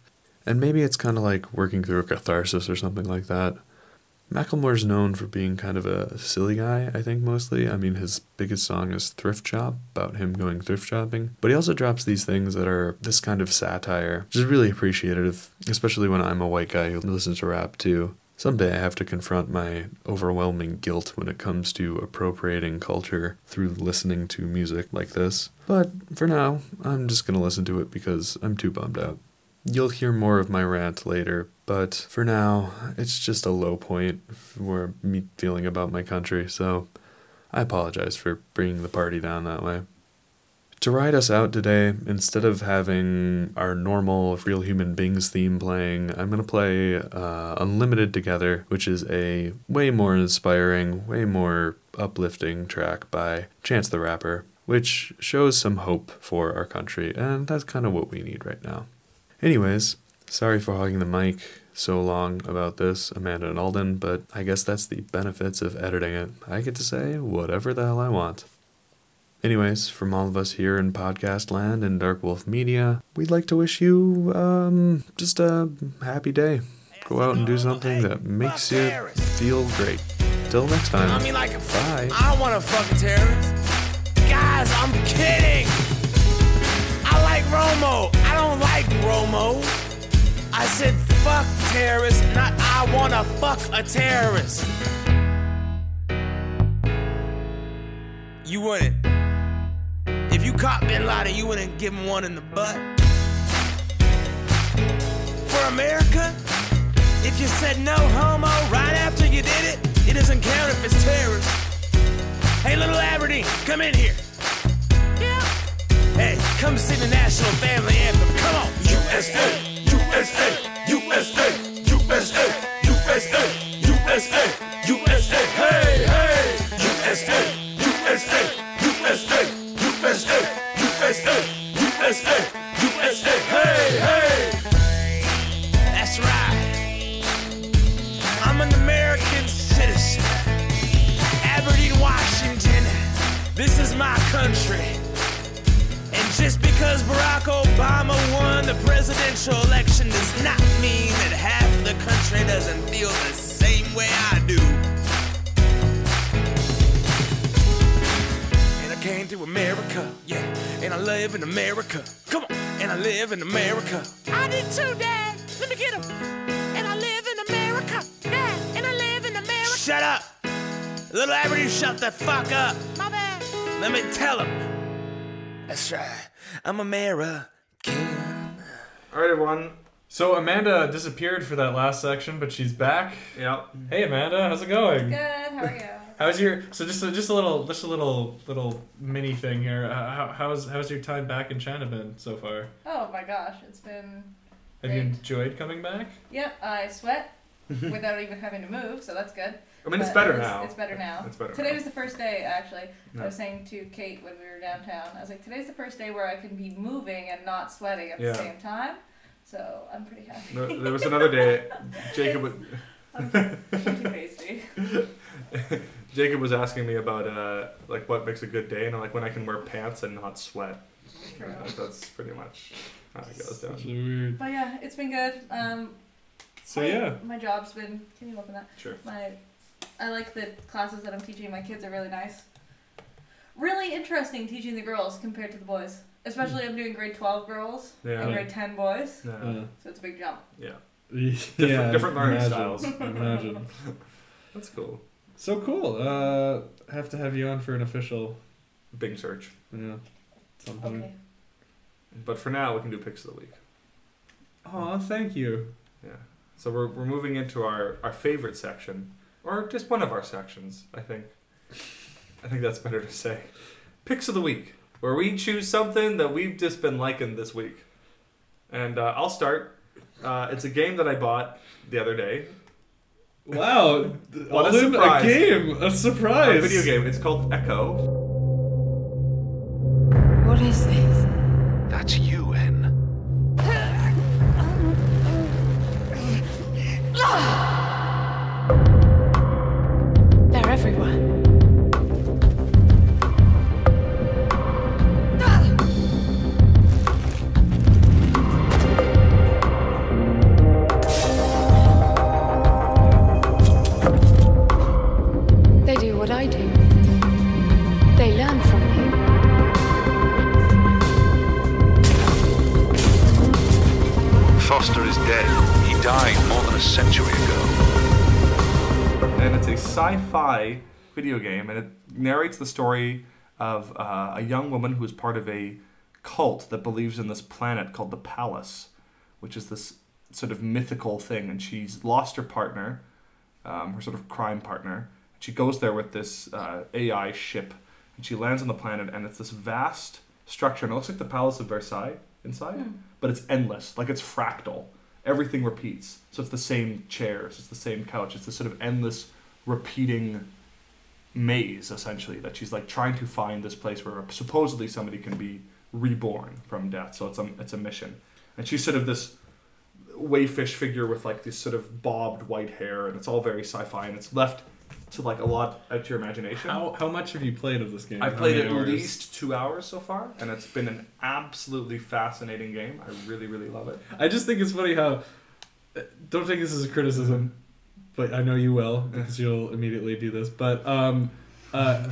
And maybe it's kind of like working through a catharsis or something like that. Macklemore's known for being kind of a silly guy, I think, mostly. I mean, his biggest song is Thrift Shop, about him going thrift shopping. But he also drops these things that are this kind of satire, which is really appreciative, especially when I'm a white guy who listens to rap too. Someday I have to confront my overwhelming guilt when it comes to appropriating culture through listening to music like this. But for now, I'm just gonna listen to it because I'm too bummed out. You'll hear more of my rant later, but for now, it's just a low point for me feeling about my country, so I apologize for bringing the party down that way. To ride us out today, instead of having our normal Real Human Beings theme playing, I'm going to play uh, Unlimited Together, which is a way more inspiring, way more uplifting track by Chance the Rapper, which shows some hope for our country, and that's kind of what we need right now. Anyways, sorry for hogging the mic so long about this, Amanda and Alden, but I guess that's the benefits of editing it. I get to say whatever the hell I want. Anyways, from all of us here in podcast land and Dark Wolf Media, we'd like to wish you um, just a happy day. Go out and do something that makes you feel great. Till next time. I mean, like, Bye. I don't want to fuck a terrorist. Guys, I'm kidding. I like Romo. I don't like Romo. I said fuck terrorists, not I want to fuck a terrorist. You wouldn't. If you caught Bin Laden, you wouldn't give him one in the butt. For America, if you said no homo right after you did it, it doesn't count if it's terrorist. Hey, little Aberdeen, come in here. Yeah. Hey, come sing the national family anthem. Come on. USA, USA, USA, USA, USA, USA, USA. Hey, hey. USA, USA, USA, USA, USA, USA, USA. Hey, hey. That's right. I'm an American citizen. Aberdeen, Washington. This is my country. And just because Barack Obama won the presidential election does not mean that half the country doesn't feel the same way I do. Came to America, yeah, and I live in America. Come on, and I live in America. I did too, Dad. Let me get him. And I live in America. Dad, and I live in America. Shut up! Little Aberdeen, shut the fuck up! My bad. Let me tell him. That's right. I'm American. All right, everyone. So Amanda disappeared for that last section, but she's back. Yeah. Hey Amanda, how's it going? Good. How are you? How's your so just a, just a little just a little little mini thing here? Uh, How, how's how's your time back in China been so far? Oh my gosh, it's been. Have you enjoyed coming back? Yep, I sweat [LAUGHS] without even having to move, so that's good. I mean, it's But better it's, now. It's better now. It's better Today now. was the first day, actually. I was saying to Kate when we were downtown, I was like, today's the first day where I can be moving and not sweating at Yeah. the same time. So I'm pretty happy. No, there was another day. [LAUGHS] Jacob. was- I'm too hasty. [LAUGHS] Jacob was asking me about uh, like what makes a good day, and I'm like when I can wear pants and not sweat. True. Uh, that's pretty much how it goes down. weird. But yeah, it's been good. Um, So my- yeah. my job's been. Can you look at that? Sure. My, I like the classes that I'm teaching. My kids are really nice. Really interesting teaching the girls compared to the boys. Especially I'm doing grade 12 girls Yeah. and grade 10 boys. Yeah. Yeah. So it's a big jump. Yeah. [LAUGHS] Different, Different- different learning imagine, styles. Imagine. [LAUGHS] That's cool. So cool. Uh, have to have you on for an official. Bing search. Yeah. Something. Okay. But for now, we can do picks of the week. Aw, thank you. Yeah. So we're, we're moving into our, our favorite section, or just one of our sections, I think. I think that's better to say. Picks of the week, where we choose something that we've just been liking this week. And uh, I'll start. Uh, it's a game that I bought the other day. Wow. What a all in surprise. A game. A surprise. A video game. It's called Echo. What is this? Narrates the story of uh, a young woman who is part of a cult that believes in this planet called the Palace, which is this sort of mythical thing. And she's lost her partner, um, her sort of crime partner. She goes there with this uh, AI ship, and she lands on the planet, and it's this vast structure, and it looks like the Palace of Versailles inside, Hmm. but it's endless, like it's fractal. Everything repeats, so it's the same chairs, it's the same couch, it's this sort of endless, repeating maze essentially that she's like trying to find this place where supposedly somebody can be reborn from death. So it's a it's a mission, and she's sort of this wayfish figure with like this sort of bobbed white hair, and it's all very sci-fi, and it's left to like a lot out to your imagination. How, how much have you played of this game? I've played at hours? least two hours so far, and it's been an absolutely fascinating game. I really, really love it. I just think it's funny how. Uh, don't take this as a criticism, but I know you will because you'll immediately do this. But um, uh,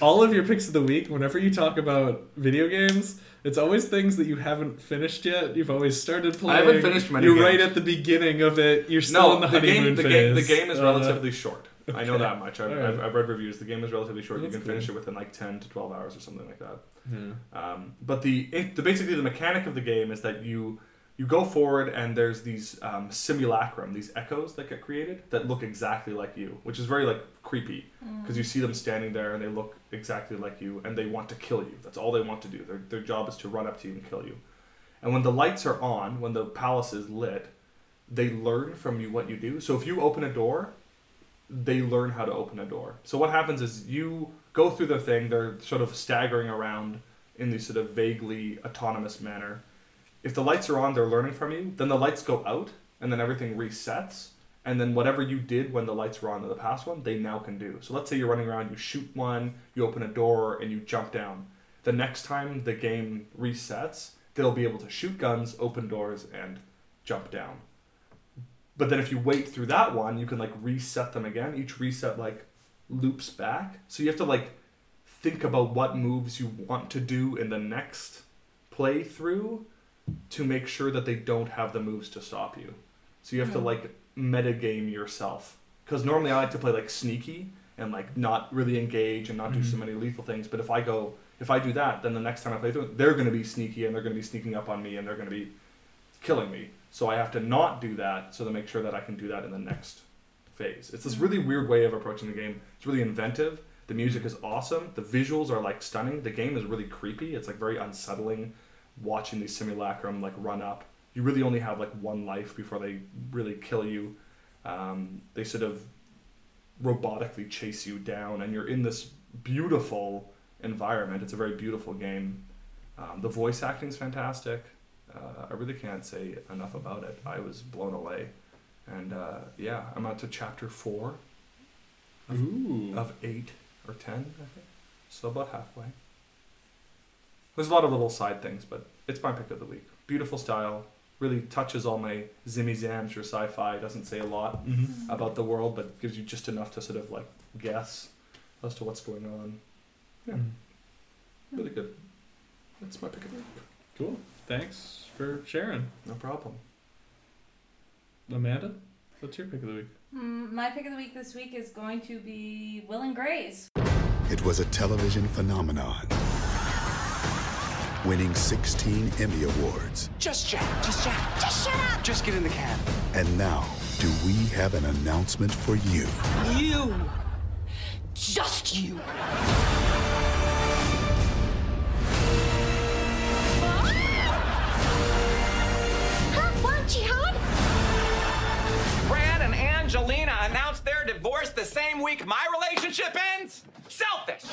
all of your picks of the week, whenever you talk about video games, it's always things that you haven't finished yet. You've always started playing. I haven't finished many You're games. right at the beginning of it. You're still no, in the, the honeymoon game, the phase. game, the game is Uh, relatively short. I know that much. I've, Alright. I've, I've read reviews. The game is relatively short. That's you can finish it within like ten to twelve hours or something like that. Yeah. Um, but the, it, the basically the mechanic of the game is that you you go forward and there's these um, simulacrum, these echoes that get created that look exactly like you, which is very like creepy because you see them standing there and they look exactly like you and they want to kill you. That's all they want to do. Their their job is to run up to you and kill you. And when the lights are on, when the palace is lit, they learn from you what you do. So if you open a door, they learn how to open a door. So what happens is you go through the thing, they're sort of staggering around in this sort of vaguely autonomous manner. If the lights are on, they're learning from you. Then the lights go out, and then everything resets. And then whatever you did when the lights were on in the past one, they now can do. So let's say you're running around, you shoot one, you open a door, and you jump down. The next time the game resets, they'll be able to shoot guns, open doors, and jump down. But then if you wait through that one, you can like reset them again. Each reset like loops back. So you have to like think about what moves you want to do in the next playthrough to make sure that they don't have the moves to stop you. So you have to Hmm. like metagame yourself. Because normally I like to play like sneaky and like not really engage and not do so Mhm. many lethal things. But if I go, if I do that, then the next time I play through it, they're going to be sneaky and they're going to be sneaking up on me and they're going to be killing me. So I have to not do that so to make sure that I can do that in the next phase. It's this really weird way of approaching the game. It's really inventive. The music is awesome. The visuals are like stunning. The game is really creepy. It's like very unsettling watching these simulacrum like run up. You really only have like one life before they really kill you. Um, they sort of robotically chase you down, and you're in this beautiful environment. It's a very beautiful game. Um, the voice acting is fantastic. Uh, I really can't say enough about it. I was blown away, and uh, yeah, I'm up to chapter four of, of eight or ten, I think. So about halfway. There's a lot of little side things, but it's my pick of the week. Beautiful style, really touches all my zimmy zams for sci-fi. Doesn't say a lot Mhm. about the world, but gives you just enough to sort of like guess as to what's going on. Yeah, Mhm. really good. That's my pick of the week. Cool. Thanks for sharing. No problem. Amanda, what's your pick of the week? Mm, my pick of the week this week is going to be Will and Grace. It was a television phenomenon, winning 16 Emmy Awards. Just chat. Just chat. Just shut up. Just get in the cab. And now, do we have an announcement for you? You. Just you. Huh, Bunchie Hub. Brad and Angelina announced their divorce the same week my relationship ends? Selfish!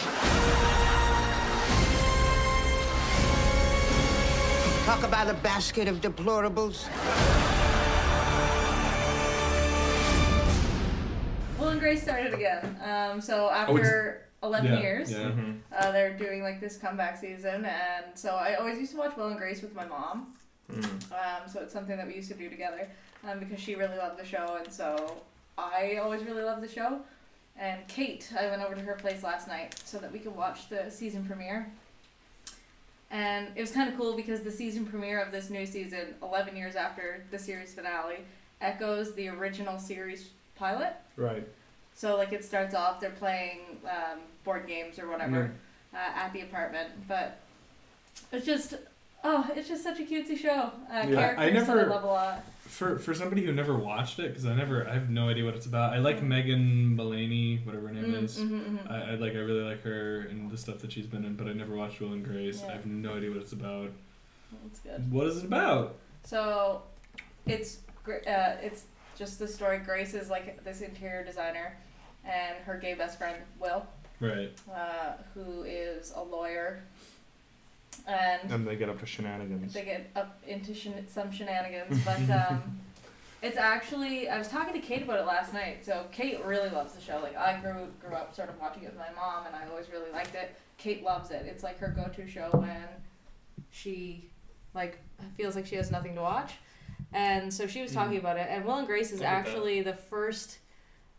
Talk about a basket of deplorables. Will and Grace started again. Um, so Oh, after 11 Yeah, years, yeah. Mhm. uh, they're doing like this comeback season, and so I always used to watch Will and Grace with my mom. Um, so it's something that we used to do together um, because she really loved the show, and so I always really loved the show. And Kate, I went over to her place last night so that we could watch the season premiere. And it was kind of cool because the season premiere of this new season, 11 years after the series finale, echoes the original series pilot. Right. So like it starts off, they're playing um, board games or whatever uh, at the apartment, but it's just oh, it's just such a cutesy show. Uh, Yeah. Characters I never- I love a lot. For for somebody who never watched it, because I never, I have no idea what it's about. I like Megan Mullally, whatever her name Mm, is. mhm, mhm. I, I like, I really like her and the stuff that she's been in, but I never watched Will and Grace. I have no idea what it's about. It's good. What is it about? So it's uh, it's just the story. Grace is like this interior designer, and her gay best friend Will, Right. uh, who is a lawyer, and And they get up to shenanigans. they get up into shen- some shenanigans. But [LAUGHS] um, it's actually I was talking to Kate about it last night. So Kate really loves the show. Like I grew grew up sort of watching it with my mom, and I always really liked it. Kate loves it. It's like her go to show when she like feels like she has nothing to watch. And so she was talking about it. And Will and Grace is I get that. actually the first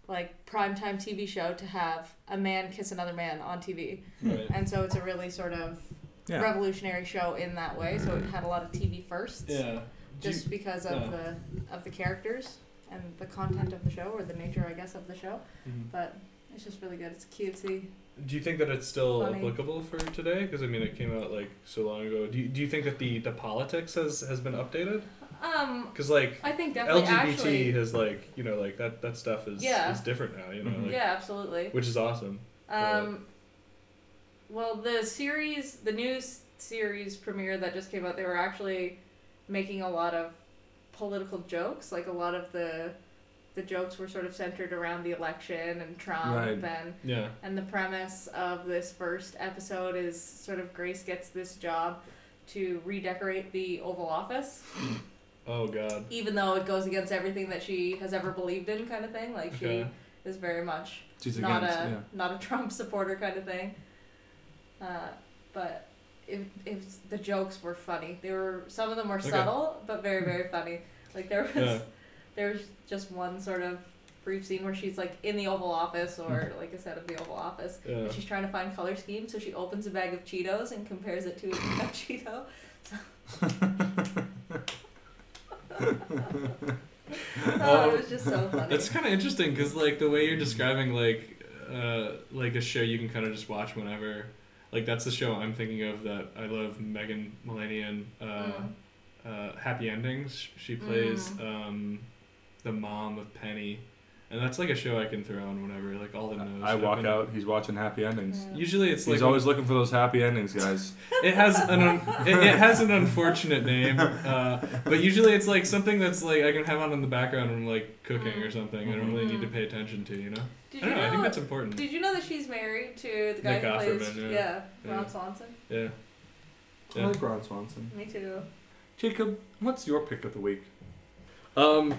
like primetime TV show to have a man kiss another man on TV. Right. And so it's a really sort of Yeah. revolutionary show in that way. So it had a lot of TV firsts. Yeah. Do Just you- because of yeah. the of the characters and the content of the show or the nature I guess of the show. Mhm. But it's just really good. It's cutesy. Do you think that it's still Funny. applicable for today? Because I mean, it came out like so long ago. Do you, do you think that the, the politics has, has been updated? Um Because like I think definitely LGBT actually has like you know like that that stuff is Yeah. is different now. You know. Like, Yeah, absolutely. Which is awesome. Um, well, the series, the new series premiere that just came out, they were actually making a lot of political jokes. Like a lot of the the jokes were sort of centered around the election and Trump Right. and Yeah. and the premise of this first episode is sort of Grace gets this job to redecorate the Oval Office, [GASPS] Oh God. even though it goes against everything that she has ever believed in, kind of thing. Like Okay. she is very much She's not against- a yeah. not a Trump supporter kind of thing. Uh, but it, it was- the jokes were funny. They were some of them were Okay. subtle, but very very [LAUGHS] funny. Like there was Yeah. there was just one sort of brief scene where she's like in the Oval Office or [LAUGHS] like a set of the Oval Office, Yeah. and she's trying to find color schemes. So she opens a bag of Cheetos and compares it to a [LAUGHS] Cheeto. oh, it was just so funny. It's kind of interesting because like the way you're describing like uh, like a show you can kind of just watch whenever. Like that's the show I'm thinking of that I love. Megan Mullanian, uh, uh, Happy Endings. She plays um, the mom of Penny, and that's like a show I can throw on whenever. Like all the knows. I walk happen. out. He's watching happy endings. Usually it's like he's always looking for those happy endings, guys. [LAUGHS] It has an un- it, it has an unfortunate name, uh, but usually it's like something that's like I can have on in the background when I'm like cooking or something. I don't really need to pay attention to, you know. Did I don't you know. I think that's important. Did you know that she's married to the guy Nick who plays yeah, yeah. Ron Yeah. Swanson? Yeah. I like Ron Swanson. Me too. Jacob, what's your pick of the week? Um,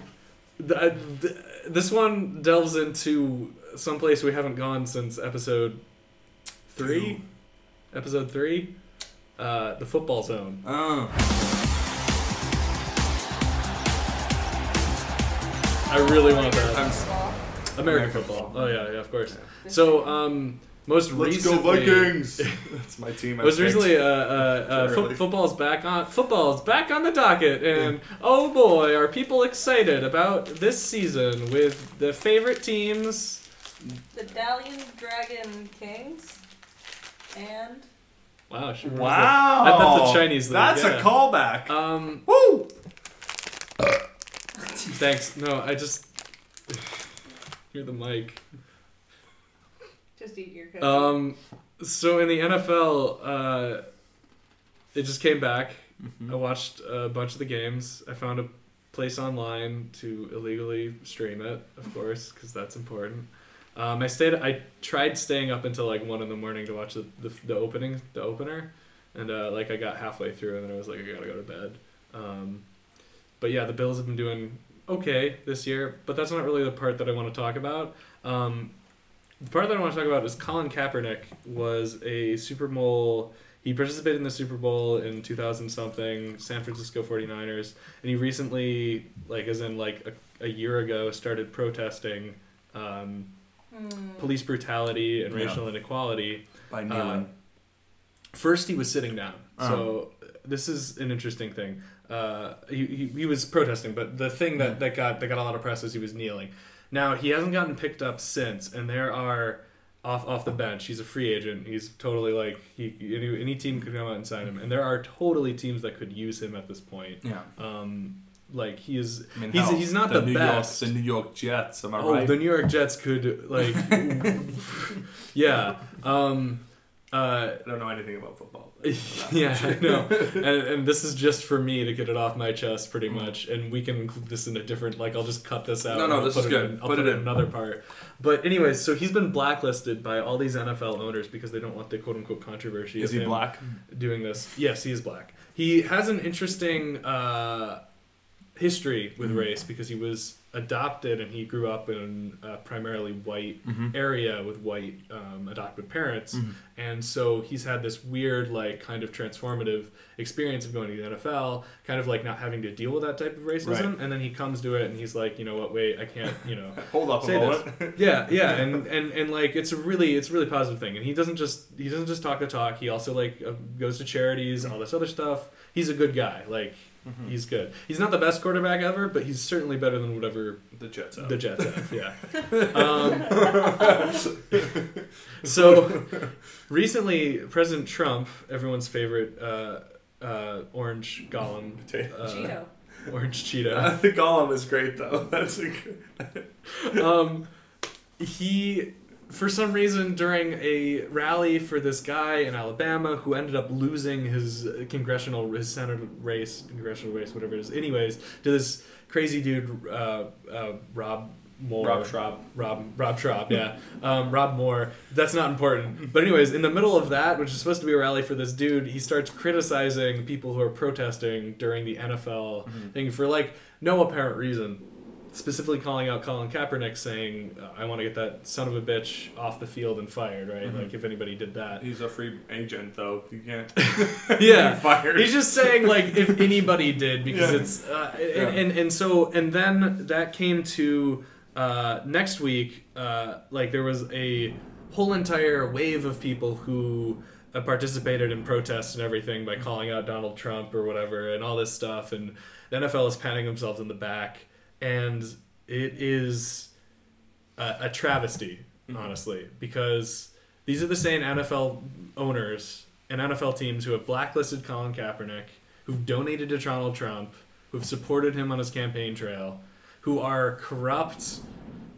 th- uh, th- this one delves into someplace we haven't gone since episode three. Episode three, uh, the football zone. Oh. I really want that. I'm American football. Oh yeah, yeah, of course. So, um, most Let's go Vikings! [LAUGHS] That's my team I Most picked. recently, uh, uh, uh, Early. fo- football's back on. Football's back on the docket, and oh boy, are people excited about this season with the favorite teams. The Dalian Dragon Kings and Wow, she Wow. that. That- that's a Chinese. League, That's a callback. Um, Woo! thanks. No, I just hear the mic. just eat your cookie. Um, so in the NFL, uh, it just came back. Mm-hmm. I watched a bunch of the games. I found a place online to illegally stream it, of course, because that's important. Um, I stayed. I tried staying up until like one in the morning to watch the the, the opening, the opener, and uh, like I got halfway through, and then I was like, I gotta go to bed. Um, but yeah, the Bills have been doing okay this year, but that's not really the part that I want to talk about. Um, the part that I want to talk about is Colin Kaepernick was a Super Bowl. He participated in the Super Bowl in 2000 something, San Francisco 49ers, and he recently, like as in like a, a year ago, started protesting um, police brutality and Yeah. racial inequality. By Uh, kneeling. first, he was sitting down. Uh-huh. So this is an interesting thing. Uh, he, he, he was protesting, but the thing that, that got that got a lot of press is he was kneeling. Now he hasn't gotten picked up since, and there are off off the bench. He's a free agent. He's totally like he any, any team could come out and sign him, and there are totally teams that could use him at this point. Yeah. Um, like he is. I mean, he's hell, he's not the the, New best. York, the New York Jets. Am I oh, right? the New York Jets could like, [LAUGHS] [LAUGHS] yeah. Um, uh, I don't know anything about football. [LAUGHS] yeah, I know. [LAUGHS] And, and this is just for me to get it off my chest, pretty Mm. much. And we can include this in a different. Like, I'll just cut this out. No, no, this put is good. In, I'll Put put, it in in. another part. But anyways, so he's been blacklisted by all these NFL owners because they don't want the quote unquote controversy. Is he black? Doing this? Yes, he is black. He has an interesting uh, history with Mhm. race because he was adopted and he grew up in a primarily white Mhm. area with white um, adopted parents Mhm. and so he's had this weird like kind of transformative experience of going to the NFL kind of like not having to deal with that type of racism Right. and then he comes to it and he's like you know what wait I can't you know [LAUGHS] Hold up a say this." [LAUGHS] yeah yeah and, and and like it's a really it's a really positive thing and he doesn't just he doesn't just talk the talk he also like uh, goes to charities and all this other stuff he's a good guy like Mhm. he's good he's not the best quarterback ever but he's certainly better than whatever The Jets have. the Jets have yeah [LAUGHS] um, so recently President Trump everyone's favorite uh, uh, orange golem uh, Cheeto. orange Cheeto Uh, [LAUGHS] the Gollum is great though. That's a good. [LAUGHS] um, he, for some reason, during a rally for this guy in Alabama who ended up losing his congressional, his senate race, congressional race, whatever it is, anyways, to this crazy dude, uh, uh, Rob. Moore, Rob Schraub. Rob, Rob Schraub, yeah, um, Rob Moore. That's not important. But anyways, in the middle of that, which is supposed to be a rally for this dude, he starts criticizing people who are protesting during the NFL Mhm. thing for like no apparent reason specifically calling out Colin Kaepernick, saying, "I want to get that son of a bitch off the field and fired." Right? Mhm. Like if anybody did that, He's a free agent though. You can't. [LAUGHS] [LAUGHS] yeah, fired. He's just saying like if anybody did because Yeah. it's uh, and, Yeah. and and so and then that came to uh, next week. Uh, like there was a whole entire wave of people who. Uh, participated in protests and everything by calling out Donald Trump or whatever and all this stuff and the NFL is patting themselves in the back and it is a, a travesty honestly, because these are the same NFL owners and NFL teams who have blacklisted Colin Kaepernick, who've donated to Donald Trump, who've supported him on his campaign trail, who are corrupt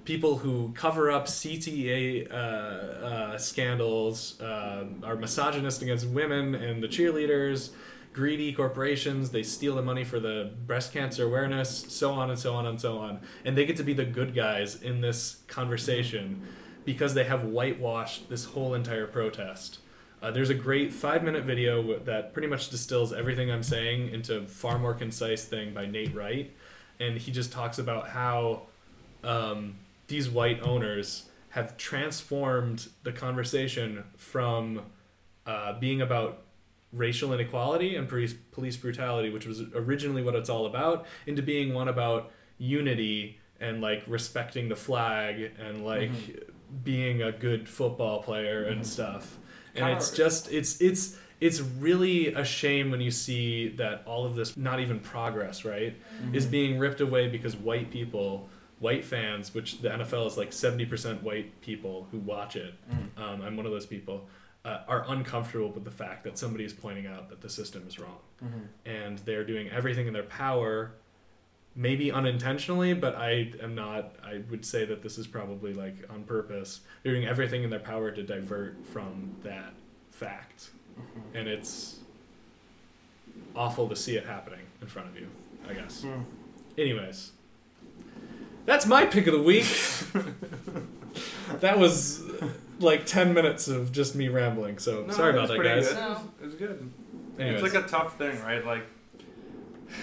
people who cover up CTE uh, uh, scandals, uh, are misogynist against women and the cheerleaders, greedy corporations. They steal the money for the breast cancer awareness, so on and so on and so on. And they get to be the good guys in this conversation because they have whitewashed this whole entire protest. Uh, there's a great five minute video that pretty much distills everything I'm saying into far more concise thing by Nate Wright. And he just talks about how um, these white owners have transformed the conversation from uh, being about racial inequality and police, police brutality, which was originally what it's all about, into being one about unity and like respecting the flag and like being a good football player and stuff. And Kinda- it's just it's it's it's really a shame when you see that all of this not even progress, right? Is Mhm. being ripped away because white people, white fans, which the NFL is like 70% white people who watch it. Mm. Um, I'm one of those people. Uh, are uncomfortable with the fact that somebody is pointing out that the system is wrong. Mhm. and they're doing everything in their power maybe unintentionally but i am not i would say that this is probably like on purpose they're doing everything in their power to divert from that fact. And it's awful to see it happening in front of you i guess. Hmm. anyways that's my pick of the week. [LAUGHS] That was like 10 minutes of just me rambling so No, sorry about that guys Good. It, was, it was good. Anyways. It's like a tough thing, right? Like,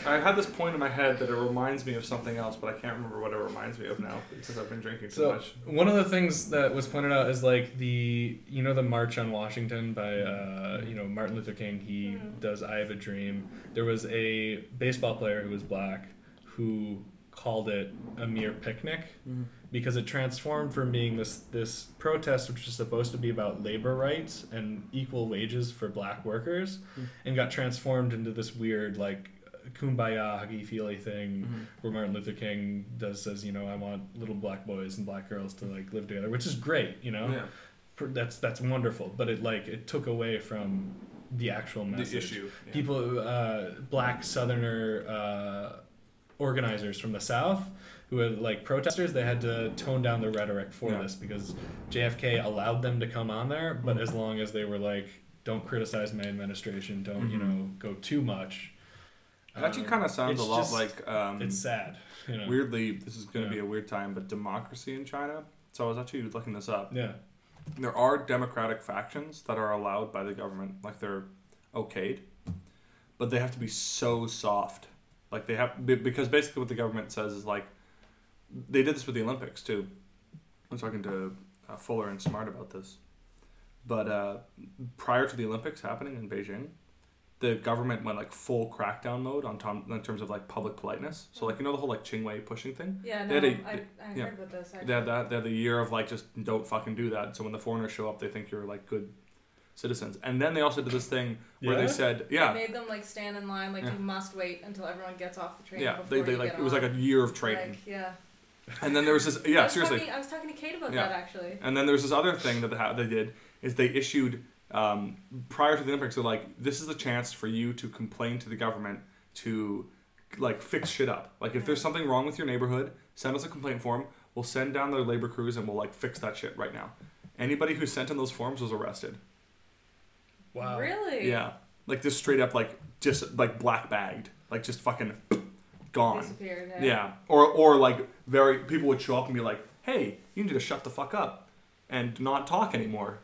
I had this point in my head that it reminds me of something else, but I can't remember what it reminds me of now because I've been drinking too So much. one of the things that was pointed out is like the you know the March on Washington by uh, you know Martin Luther King. He does "I Have a Dream." There was a baseball player who was black who called it a mere picnic Mhm. Because it transformed from being this this protest which was supposed to be about labor rights and equal wages for black workers Mhm. and got transformed into this weird like kumbaya huggy feely thing Mhm. where Martin Luther King does says you know I want little black boys and black girls to like live together which is great you know Yeah. That's that's wonderful but it like it took away from the actual message The issue, yeah. people uh, black southerner uh, organizers from the south who had like protesters they had to tone down the rhetoric for Yeah. this because JFK allowed them to come on there but as long as they were like don't criticize my administration don't you Mhm. know go too much It actually Um, kind of sounds a lot just- like. Um, it's sad you know Weirdly, this is going to Yeah. be a weird time, but democracy in China. So I was actually looking this up. Yeah. There are democratic factions that are allowed by the government, like they're okayed, but they have to be so soft. Like they have be- because basically what the government says is like they did this with the Olympics too. I was talking to uh, Fuller and Smart about this, but uh, prior to the Olympics happening in Beijing, the government went like full crackdown mode on tom- in terms of like public politeness. So like you know the whole like Qingwei pushing thing. Yeah, They had no, a- I- I yeah. heard about this, They had that. They had the year of like just don't fucking do that. So when the foreigners show up, they think you're like good citizens. And then they also did this thing where Yeah? they said, yeah, They made them like stand in line, like Yeah. you must wait until everyone gets off the train. yeah. before They, they you like get it was like a year of training. Like, yeah. And then there was this. I Yeah, was seriously. Talking, I was talking to Kate about Yeah. that actually. And then there's this other thing that they, ha- they did is they issued um, prior to the Olympics. They're like, this is the chance for you to complain to the government to like fix shit up. Like if there's something wrong with your neighborhood, send us a complaint form. We'll send down their labor crews and we'll like fix that shit right now. Anybody who sent in those forms was arrested. Wow. Really? Yeah, like just straight up like just like black bagged, like just fucking gone. Disappeared, hey? Yeah, or or like very people would show up and be like, "Hey, you need to shut the fuck up and not talk anymore,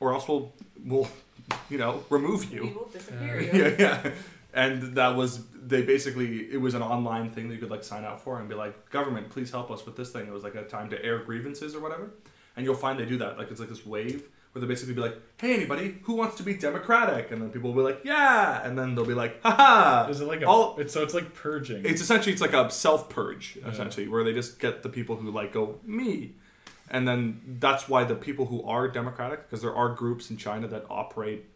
or else we'll we'll [LAUGHS] you know remove you." We will disappear you. [LAUGHS] yeah, yeah. And that was they basically it was an online thing that you could like sign up for and be like, "Government, please help us with this thing." It was like a time to air grievances or whatever, and you'll find they do that. Like it's like this wave where they basically be like, "Hey, anybody who wants to be democratic?" And then people will be like, "Yeah," and then they'll be like, "Haha." Is it like a? All- it's, so it's like purging. it's essentially it's like a self purge Yeah. essentially where they just get the people who like go me, and then that's why the people who are democratic because there are groups in China that operate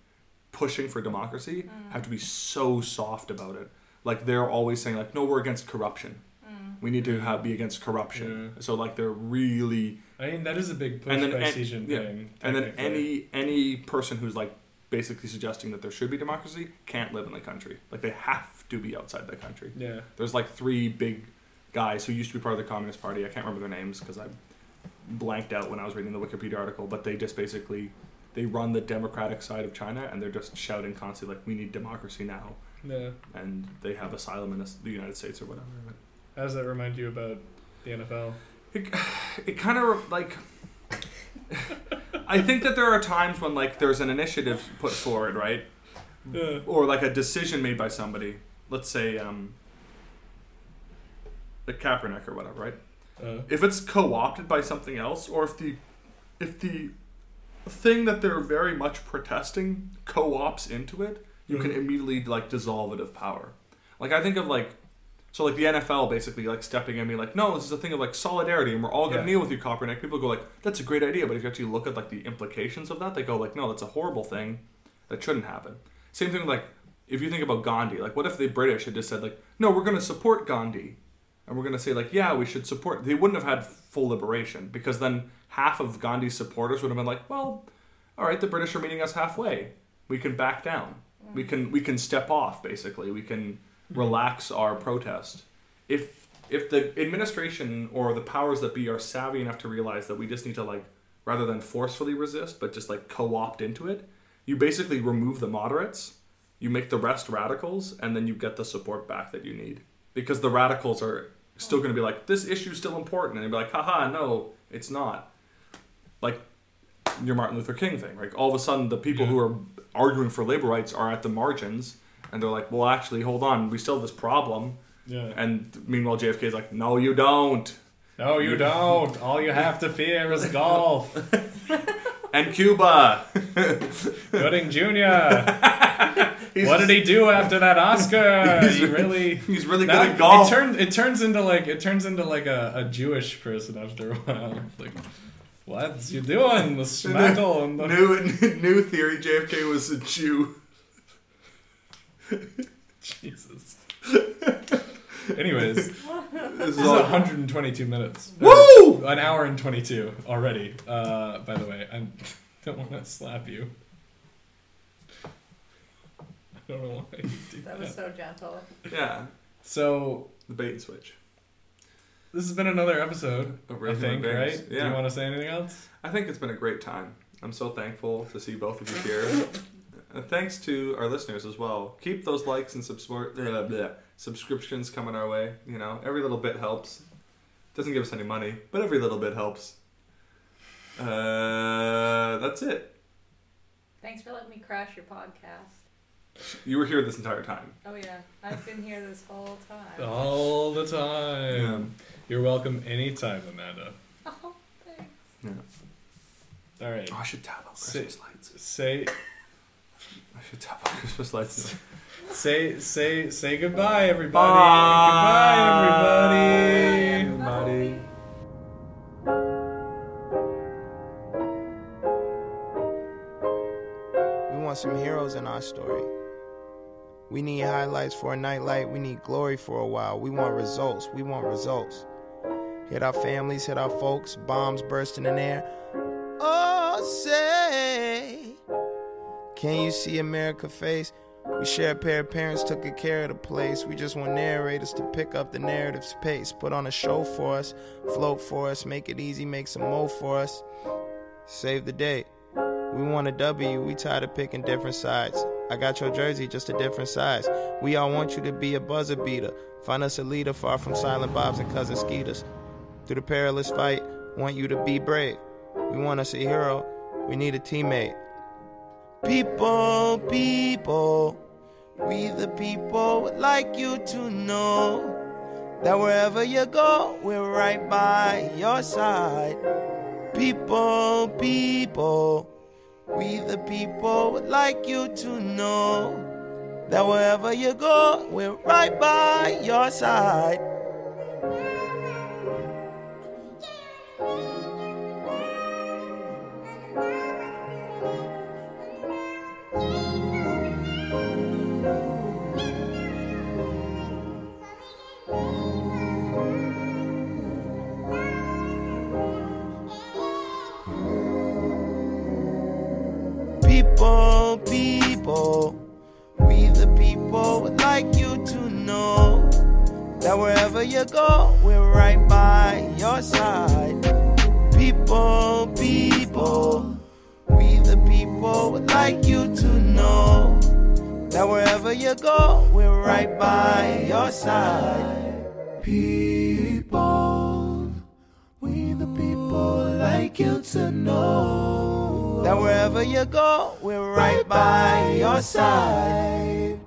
pushing for democracy mm. have to be so soft about it. Like they're always saying like no we're against corruption. Mm. We need to have be against corruption. So like they're really I mean, that is a big push and then by and- Xi Jinping. yeah. and then any any person who's like basically suggesting that there should be democracy can't live in the country. Like they have to be outside the country. Yeah. There's like three big guys who used to be part of the Communist Party. I can't remember their names because I blanked out when I was reading the Wikipedia article. But they just basically they run the democratic side of China, and they're just shouting constantly like, "We need democracy now." Yeah. And they have asylum in the the United States or whatever. How does that remind you about the NFL? It, [SIGHS] it kind of like I think that there are times when like there's an initiative put forward, right? Yeah. Or like a decision made by somebody. Let's say um the Kaepernick or whatever, right? Uh. If it's co-opted by something else, or if the if the thing that they're very much protesting co-ops into it, you can Mhm. immediately like dissolve it of power. Like I think of like so like the NFL basically like stepping in and being like, no, this is a thing of like solidarity and we're all gonna Yeah. kneel with you, Kaepernick. People go like, that's a great idea, but if you actually look at like the implications of that, they go like, no, that's a horrible thing. That shouldn't happen. Same thing with like if you think about Gandhi, like what if the British had just said like, no, we're gonna support Gandhi. And we're gonna say like, yeah, we should support they wouldn't have had full liberation because then half of Gandhi's supporters would have been like, well, all right, the British are meeting us halfway. We can back down. We mm. can we can step off basically. We can relax our protest. If if the administration or the powers that be are savvy enough to realize that we just need to like rather than forcefully resist, but just like co-opt into it, you basically remove the moderates, you make the rest radicals, and then you get the support back that you need. Because the radicals are still going to be like, this issue's still important, and they'd be like, haha, no, it's not. Like your Martin Luther King thing. Like all of a sudden, the people who are arguing for labor rights are at the margins, and they're like, "Well, actually, hold on, we still have this problem." Yeah. And meanwhile, JFK is like, "No, you don't." No, you [LAUGHS] don't. All you have to fear is golf. [LAUGHS] And Cuba. [LAUGHS] Gooding Jr. what did he do after that Oscar? He's- he really he's really good at golf. It turns it turns into like it turns into like a, a Jewish person after a while. Like, what you doing? The the new new theory: JFK was a Jew. [LAUGHS] Jesus. Anyways, this is all- 122 minutes. Woo! An hour and 22 already. Uh, by the way, I don't want to slap you. I don't know why you do That was so gentle. Yeah. So the bait and switch. This has been another episode. Of I Real think, Human right? Beings. Do you want to say anything else? I think it's been a great time. I'm so thankful to see both of you here. [LAUGHS] and thanks to our listeners as well. Keep those likes and subsor- blah, blah, subscriptions coming our way. You know, every little bit helps. Doesn't give us any money, but every little bit helps. Uh, that's it. Thanks for letting me crash your podcast. You were here this entire time. Oh yeah, I've been here this whole time. All the time. You're welcome anytime, Amanda. [LAUGHS] Oh, thanks. Yeah. All right. Oh, I should tap on Say- Christmas lights. Say I should tap on Christmas lights. say say say goodbye, everybody. Bye. Goodbye, everybody. Everybody. We want some heroes in our story. We need highlights for a nightlight. We need glory for a while. We want results. We want results. Hit our families, hit our folks, bombs bursting in air. Oh, say, can you see America face? We share a pair of parents, took good care of the place. We just want narrators to pick up the narrative's pace. Put on a show for us, float for us, make it easy, make some mo for us. Save the day. We want a W, we tired of picking different sides. I got your jersey, just a different size. We all want you to be a buzzer beater. Find us a leader far from silent bobs and cousin skeeters. Through the perilous fight, want you to be brave. We want us a hero, we need a teammate. People, people, we the people would like you to know that wherever you go, we're right by your side. People, people, we the people would like you to know that wherever you go, we're right by your side. people. We the people would like you to know that wherever you go, we're right by your side. People, people, we the people would like you to know that wherever you go, we're right by your side. People, we the people like you to know wherever you go, we're right by your side.